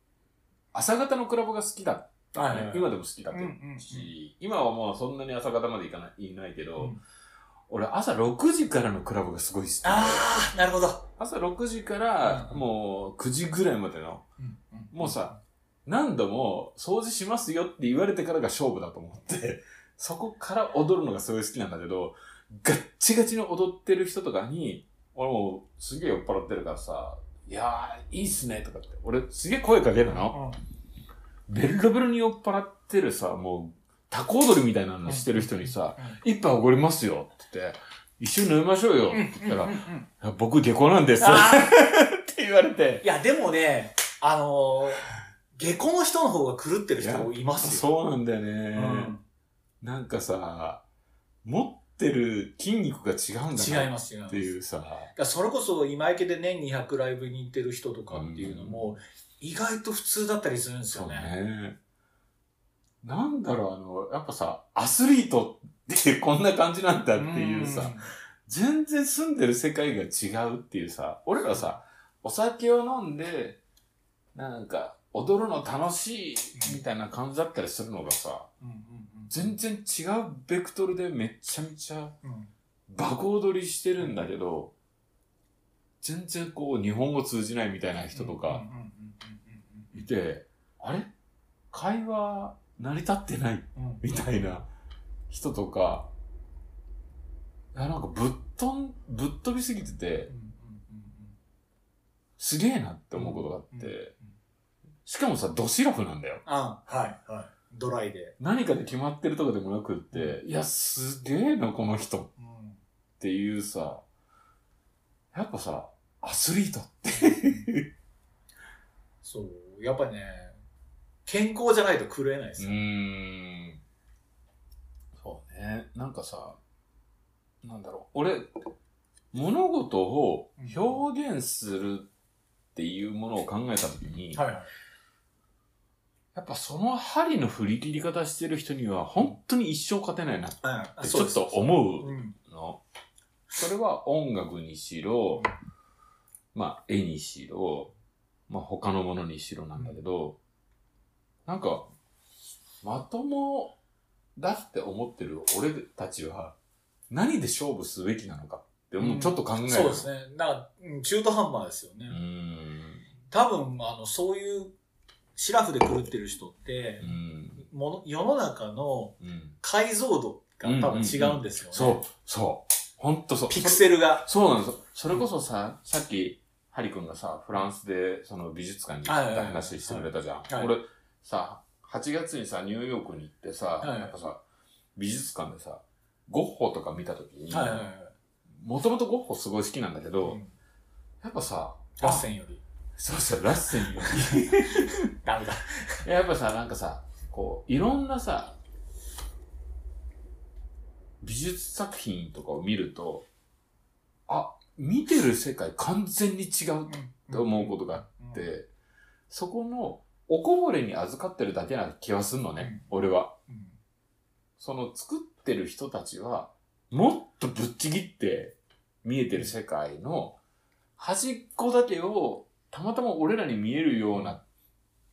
朝方のクラブが好きだった、ねはいはいはい。今でも好きだうんうんうん。し、今はもうそんなに朝方まで行かない、いないけど、うん。俺朝6時からのクラブがすごい好き。で。ああ、なるほど。朝6時からうんもう9時ぐらいまでの、もうさ、何度も掃除しますよって言われてからが勝負だと思って、そこから踊るのがすごい好きなんだけど、ガッチガチに踊ってる人とかに、俺もうすげえ酔っ払ってるからさ、いやー、いいっすねとかって、俺すげえ声かけるの？ベロベロに酔っ払ってるさ、もう、タコ踊りみたいなのしてる人にさ、一杯おごりますよって言って、一緒に飲みましょうよって言ったら、僕下校なんですっあて言われて。ー、いや、でもね、あのー、下戸の人の方が狂ってる人いますよ。そうなんだよね。うん。なんかさ、持ってる筋肉が違うんだな違います、違います。っていうさ、それこそ今池で年に100ライブに行ってる人とかっていうのも、意外と普通だったりするんですよね。ね。なんだろう、あの、やっぱさ、アスリートってこんな感じなんだっていうさ、全然住んでる世界が違うっていうさ、俺らさ、お酒を飲んで、なんか、踊るの楽しいみたいな感じだったりするのがさ、うん。全然違うベクトルでめっちゃめちゃバカ踊りしてるんだけど、全然こう日本語通じないみたいな人とかいて、あれ？会話成り立ってない？うん。みたいな人とか、いやなんかぶっ飛ん、ぶっ飛びすぎてて、すげえなって思うことがあって、しかもさ、ドシラフなんだよ。あはい、はい。ドライで。何かで決まってるとかでもなくって、いや、すげえな、この人っうんていうさ、やっぱさ、アスリートって。そう、やっぱね、健康じゃないと狂えないですうよ。ーん。そうね。なんかさ、なんだろう。俺、物事を表現するっていうものを考えたときに、はいはい。やっぱその針の振り切り方してる人には本当に一生勝てないなっあてちょっと思ううん。の。それは音楽にしろ、まあ絵にしろ、まあ他のものにしろなんだけど、なんか、まともだって思ってる俺たちは何で勝負すべきなのかって思う、うんちょっと考える。そうですね。だから、うん中途半端ですよね。うーん。多分、あの、そういう、シラフで狂ってる人ってう、ん。もの世の中のうん。解像度が多分違うんですよね。そう、そう。ほんとそう。ピクセルが。そうなんですよ。それこそさ、さっきハリ君がさ、フランスでその美術館に行ったはいはいはい話してくれたじゃん。はい俺さ、8月にさ、ニューヨークに行ってさ、はいやっぱさ、美術館でさ、ゴッホとか見たときに、はいはいはい。もともとゴッホすごい好きなんだけど、うんやっぱさ、ラッセンより。そうそう、ラッセンよダメだ。り。やっぱさ、なんかさ、こう、いろんなさ、美術作品とかを見ると、あ、見てる世界完全に違うって思うことがあって、そこのおこぼれに預かってるだけな気はすんのね、俺は。うんその作ってる人たちは、もっとぶっちぎって見えてる世界の端っこだけをたまたま俺らに見えるような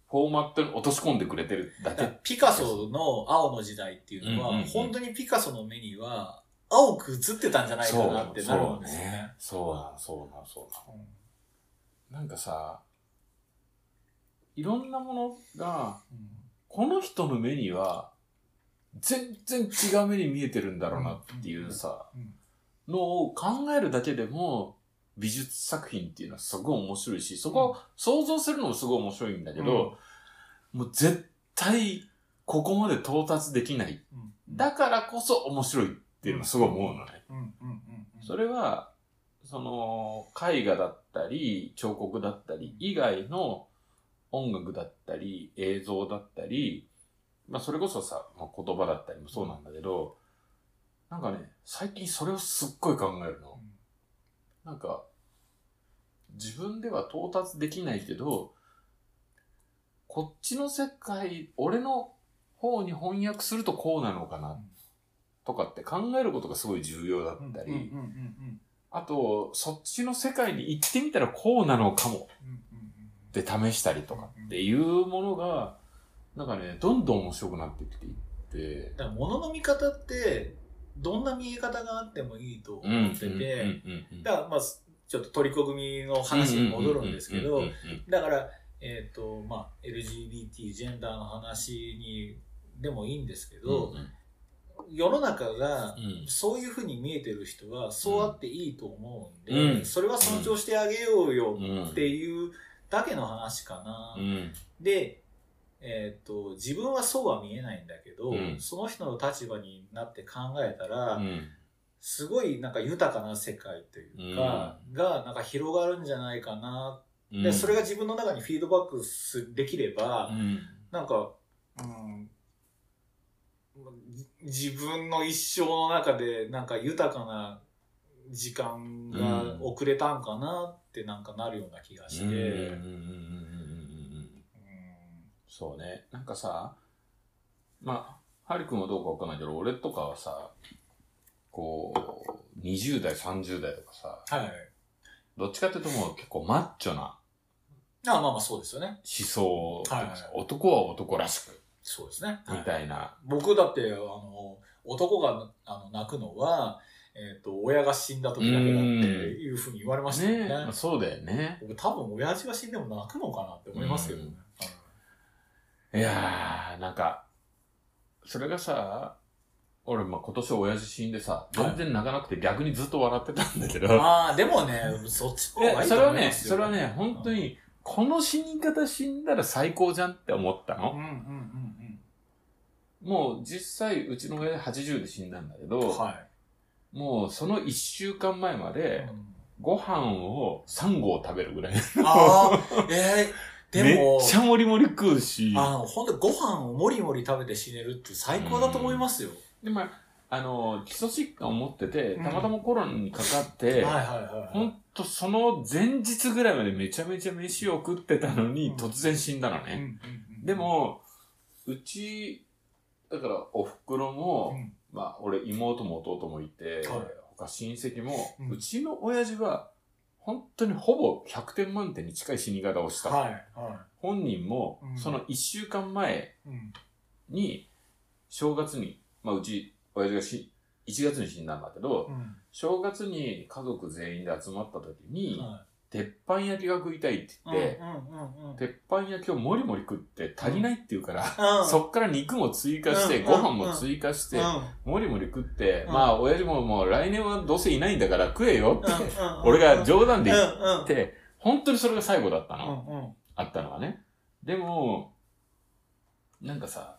フォーマットに落とし込んでくれてるだけ。ピカソの青の時代っていうのは、うんうんうん本当にピカソの目には青く映ってたんじゃないかなってなるんですよね。そうなの、そうなの、そうなの。なんかさ、いろんなものが、この人の目には、全然違う目に見えてるんだろうなっていうさ、のを考えるだけでも、美術作品っていうのはすごい面白いし、そこを想像するのもすごい面白いんだけど、もう絶対ここまで到達できない。だからこそ面白いっていうのをすごい思うのね。うんうんうんそれは、その、絵画だったり、彫刻だったり、以外の音楽だったり、映像だったり、まあそれこそさ、まあ、言葉だったりもそうなんだけど、なんかね、最近それをすっごい考えるの。なんか、自分では到達できないけど、こっちの世界、俺の方に翻訳するとこうなのかな、とかって考えることがすごい重要だったり、あと、そっちの世界に行ってみたらこうなのかも。うんうんって試したりとかっていうものが、なんかね、どんどん面白くなってきていって、だから物の見方ってどんな見え方があってもいいと思ってて、だからまあちょっと取り込みの話に戻るんですけどだからえっ、とまあ LGBT ジェンダーの話にでもいいんですけど、うんうん。世の中がうん。そういうふうに見えてる人はそうあっていいと思うんで、うん。それは尊重してあげようようんっていうだけの話かな。うん。で、えーと、自分はそうは見えないんだけど、うん、その人の立場になって考えたら、うん、すごいなんか豊かな世界というか、うん、がなんか広がるんじゃないかな、でそれが自分の中にフィードバックすできれば、うん、なんか、うん、自分の一生の中でなんか豊かな時間が遅れたんかなってなんかなるような気がして。うん。そうね。なんかさ、まあ、ハリ君はどうかわかんないけど、俺とかはさ、こう、20代、30代とかさ、はい。どっちかっていうともう結構マッチョなあまあまあそうですよね。思想とかさ、はいはい男は男らしく、そうですね。みたいな。僕だって、あの、男があの泣くのは、えっ、と、親が死んだ時だけだっていうふうに言われましたよね。ねまあそうだよね。僕多分親父が死んでも泣くのかなって思いますけどね。いやー、なんか、それがさ、俺、まあ、今年親父死んでさ、全然泣かなくて逆にずっと笑ってたんだけど、まあ、でもね、そっちの方がいいそれはね、と思いますよ。それはね、本当に、この死に方死んだら最高じゃんって思ったうん。の。うんうんうんもう実際、うちの親80で死んだんだけど、うん。はい。もうその1週間前まで、ご飯を3合食べるぐらい。ああ、えー、でめもっ、ちゃもりもり食うし、あの、本当ご飯をもりもり食べて死ねるって最高だと思いますよ。で、まあ、あの、基礎疾患を持ってて、うん。たまたまコロナにかかって、はいはいはい。ほんとその前日ぐらいまでめちゃめちゃ飯を食ってたのに、うん。突然死んだのね。うんうんうんで、も、うち、だからお袋も、うん。まあ、俺妹も弟もいて、はい。他親戚も、ううんちの親父は、本当にほぼ100点満点に近い死に方をした。はいは本人もうん、その1週間前に、正月に、まあ、うち、親父がし1月に死んだんだけど、うん。正月に家族全員で集まった時に、は鉄板焼きが食いたいってい言って、鉄板焼きをもりもり食って足りないって言うから、うんそっから肉も追加して、うんご飯も追加して、もりもり食って、うんまあ、親父ももう来年はどうせいないんだから食えよって、俺が冗談で言って、本当にそれが最後だったうの。あったのはね。でも、なんかさ、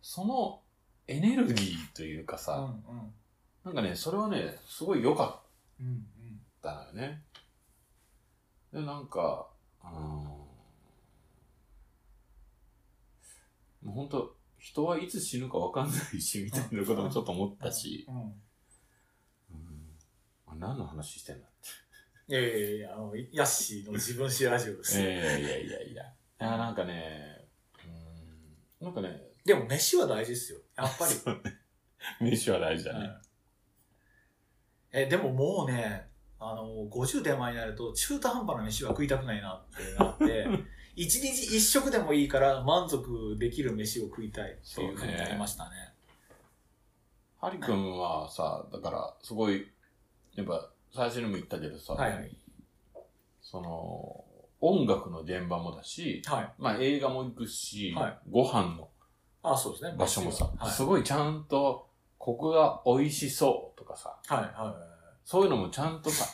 そのエネルギーというかうんさ、うん。なんかね、それはね、すごい良か。ったのよね。で、なんか、うーん、もう本当人はいつ死ぬか分かんないし、みたいなこともちょっと思ったし、うん。何の話してんだいやいやいや、あの、ヤッシーの自分史ラジオです。いやいやいやいやいや。いや、なんかね、うん、なんかね、でも飯は大事ですよ。やっぱり。ね飯は大事だね。うんえ、でももうね、あの、50手前になると中途半端な飯は食いたくないなってなって、一日一食でもいいから満足できる飯を食いたいっていうふうになりましたね。ハリ君はさ、だから、すごい、やっぱ、最初にも言ったけどさ、はいはい。その、音楽の現場もだし、はい。まあ映画も行くし、はいご飯のあ、そうですね。場所もさ、はい。すごいちゃんと、ここが美味しそうとかさ、はい、はい。そういうのもちゃんとさ、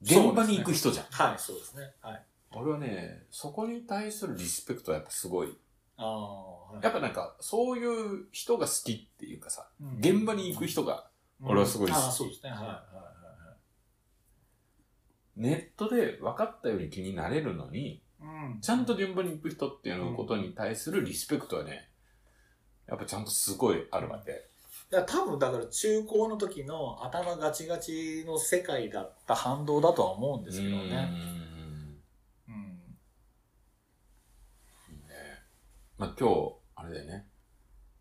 現場に行く人じゃん。はい、そうですね。はい。俺はね、そこに対するリスペクトはやっぱすごい。ああ、はいやっぱなんか、そういう人が好きっていうかさ、うん現場に行く人が、俺はすごい好きああ、そうですね。はい、はい、はネットで分かったように気になれるのに、い。うん。ちゃんと現場に行く人っていうのことに対するリスペクトはね、やっぱちゃんとすごいあるわけ。だ多分だから中高の時の頭ガチガチの世界だった反動だとは思うんですけどね。うんうん。ね。まあ今日、あれだよね。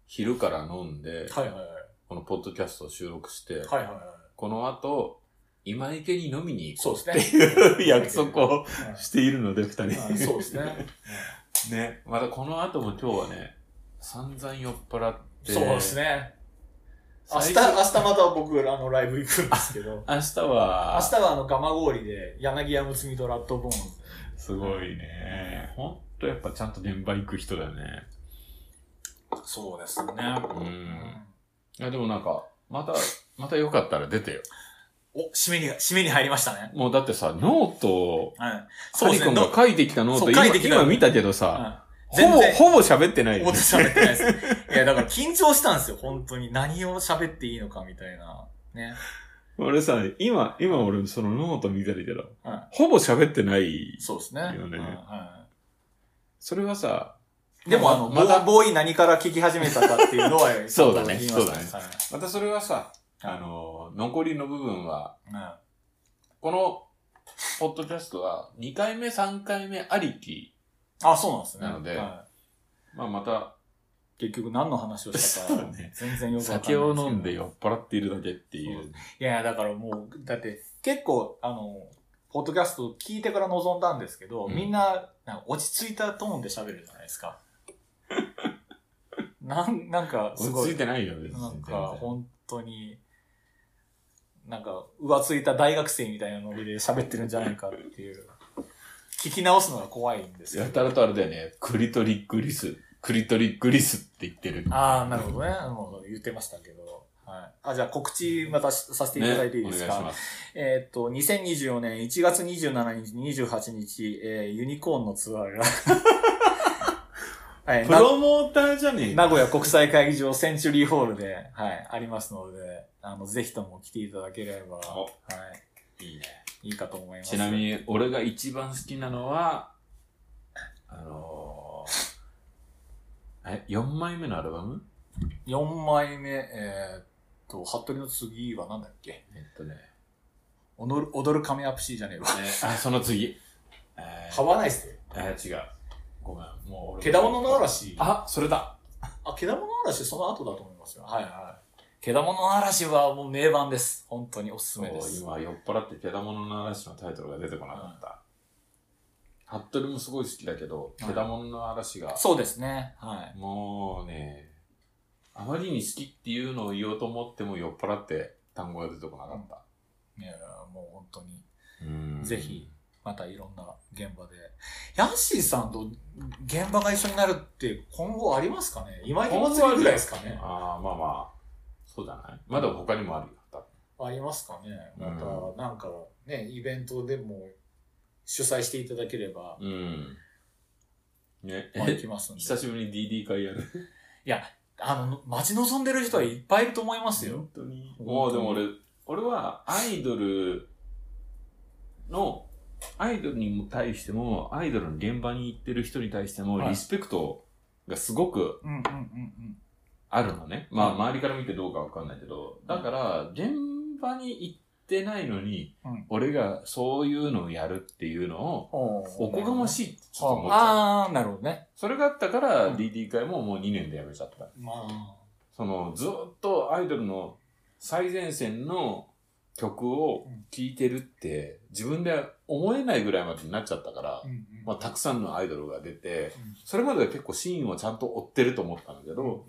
昼から飲んで、はいはいはい。このポッドキャストを収録して、はいはいはい。この後、今池に飲みに行こそう。っていう約束をはいしているので、二人。はいそうですね。ね。またこの後も今日はね、散々酔っ払って。そうですね。明日、明日また僕、あの、ライブ行くんですけど、明日は、明日はあの、蒲郡で、柳家むみとラットボーンズ。すごいね。ほんとやっぱちゃんと現場行く人だよね。そうですね。う。うんいや、でもなんか、また、またよかったら出てよ。お、締めに、締めに入りましたね。もうだってさ、ノートを、はい。ハリ君が書いてきたノート、今今見たけどさ、はいほぼ、ほぼ喋ってないよ思っねて喋ってないです。いや、だから緊張したんですよ、本当に。何を喋っていいのかみたいな。ね。俺さ、今、今俺そのノート見たりけど、はほぼ喋ってない。い。そうですね。よねはいはそれはさ、いでも、あの、また、ボーイ何から聞き始めたかっていうのは、そうだねそうだはいまたそれはさ、あの、残りの部分は、はこの、ポッドキャストは2回目、3回目ありき。いあ、そうなんですね。なのではまあまた、い結局何の話をしたかね、全然よくわかんない酒を飲んでよ。酔っ払っているだけっていう。いや、だからもう、だって、結構、あの、ポッドキャスト聞いてから臨んだんですけど、うんみんな、なんか落ち着いたトーンで喋るじゃないですか。なん、なんか、すごい落ち着い。てないよ、別に。なんか、本当に、なんか、浮ついた大学生みたいなノリで喋ってるんじゃないかっていう。聞き直すのが怖いんですよや。たらとあれだよね、クリトリグリス、クリトリグリスって言ってる。ああ、なるほどね。もう言ってましたけど。はい。あ、じゃあ告知またしさせていただいていいですか、ねお願いします。えーっと、2024年1月27日、28日、えーユニコーンのツアーが、はい、プなロモーターじゃねえ名古屋国際会議場センチュリーホールで、はい、ありますので、あの、ぜひとも来ていただければ、はおい、いいね。いいかと思います。ちなみに、俺が一番好きなのは、あのー、え、4枚目のアルバム？4枚目、えーっと、服部の次はなんだっけ？えっとね、踊る、踊る亀アプシーじゃねえわ。えあ、その次。えハワナイスえー違う。ごめん、もう俺。けだものの嵐。あ、それだ。あ、けだものの嵐その後だと思いますよ。はいはい。けだものの嵐はもう名盤です。本当におすすめです。今、酔っ払ってけだものの嵐のタイトルが出てこなかった。服部もすごい好きだけど、はいけだものの嵐が、そうですね。はい。もうね、あまりに好きっていうのを言おうと思っても酔っ払って単語が出てこなかった。いやもう本当に、うんぜひ。またいろんな現場で。ヤッシーさんと現場が一緒になるって今後ありますかね？今井祭りぐらいですかねああ、まあまあ、そうじゃない？まだ他にもあるよ。多分ありますかねまた、うなんかね、イベントでも主催していただければ、うん。ね。まあ、行きますんで。久しぶりに DD 会やる？いや、あの、待ち望んでる人はいっぱいいると思いますよ。本当に。もうでも俺、俺はアイドルの、アイドルに対しても、アイドルの現場に行ってる人に対しても、はいリスペクトがすごくうんうんうんあるのね。まあ、うん周りから見てどうかわかんないけど、だから、現場に行ってないのに、うん俺がそういうのをやるっていうのを、うん。おこがましいってちょっと思っちゃう。ああー、なるほどね。それがあったから、うん DD 会ももう2年で辞めちゃった。まあ。その、ずっとアイドルの最前線の曲を聴いてるって、自分で思えないぐらいまでになっちゃったから、うんうんまあ、たくさんのアイドルが出て、うんそれまでは結構シーンをちゃんと追ってると思ったんだけど、うんも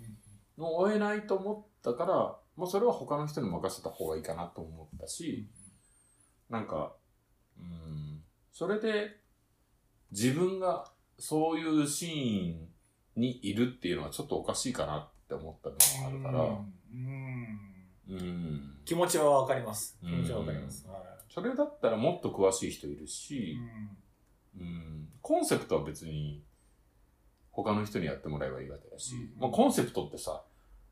う追えないと思ったから、もうそれは他の人に任せた方がいいかなと思ったし、なんか、うん、それで自分がそういうシーンにいるっていうのはちょっとおかしいかなって思ったのがあるから、うんうん。気持ちはわかります。うん気持ちはわかります。はいそれだったらもっと詳しい人いるし、うん、コンセプトは別に他の人にやってもらえばいいわけだし、うんまあ、コンセプトってさ、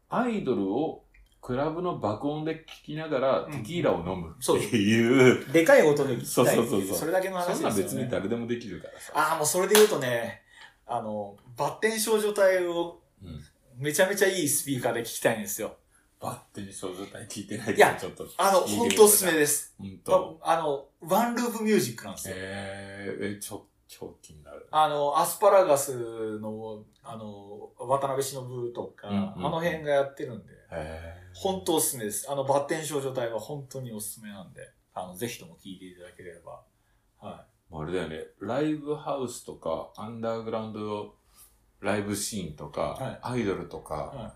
アイドルをクラブの爆音で聴きながらうんテキーラを飲むっていう、でかい音で聞きたいそうそうそうそれだけの話です。そんなん別に誰でもできるからさ。ああ、もうそれで言うとね、あの、バッテン少女隊をうんめちゃめちゃいいスピーカーで聞きたいんですよ。バッテン少女隊聞いてないけどいやちょっと。あの、聞いてみようほんとおすすめです。ほんと。ああの、ワンループミュージックなんですよ。えー、え、ちょ、超気になる。あの、アスパラガスの、あの、渡辺忍とか、うんうんあの辺がやってるんで、えー、本当おすすめです。あの、バッテン少女隊は本当におすすめなんで、あの、ぜひとも聞いていただければ。はあれだよね、ライブハウスとか、アンダーグラウンドライブシーンとか、はいアイドルとか、は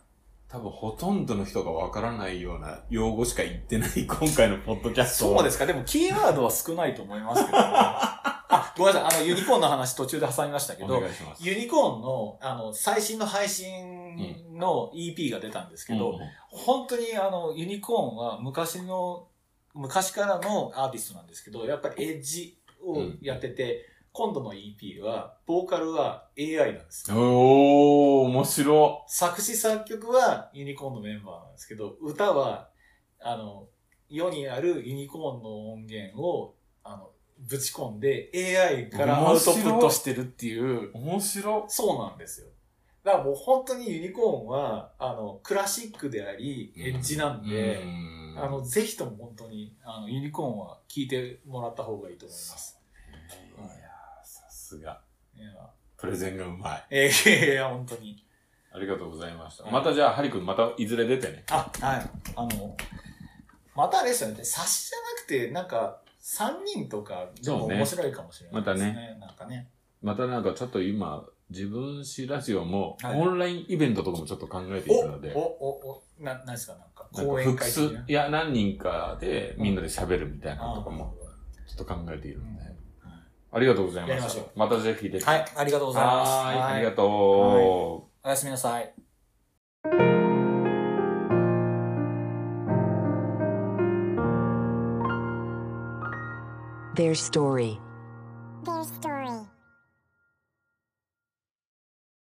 多分ほとんどの人がわからないような用語しか言ってない今回のポッドキャい。スト。そうですか。でも、キーワードは少ないと思いますけど、ね、あ、ごめんなさい。あの、ユニコーンの話途中で挟みましたけど。ユニコーンの、あの、最新の配信の EP が出たんですけど、うん本当にあの、ユニコーンは昔の、昔からのアーティストなんですけど、やっぱりエッジをやってて、今度の EP は、ボーカルは AI なんですよ。おー、面白作詞作曲はユニコーンのメンバーなんですけど、歌は、あの、世にあるユニコーンの音源を、ぶち込んで AI からアウトプットしてるっていう、面白そうなんですよ。だからもう本当にユニコーンは、あの、クラシックであり、エッジなんで、うんあの、ぜひとも本当に、あの、ユニコーンは聞いてもらった方がいいと思います。いやーさすが。プレゼンがうまい。えー、いや、本当に。ありがとうございました。はいまたじゃあ、ハリ君またいずれ出てね。あ、はい。あの、またあれですよね、冊子じゃなくて、なんか、3人とかでも面白いかもしれないですね。まなんかね。またなんかちょっと今、自分史ラジオも、はいオンラインイベントとかもちょっと考えているので、お、お、お、な、なんですか、なんか、講演複数会いや、何人かでみんなで喋るみたいなのとかあも、ちょっと考えているので、うんありがとうございましたょ。またぜひ出て。はい、ありがとうございます。はーい、ありがととう。おやすみなさい。Their story. Their story.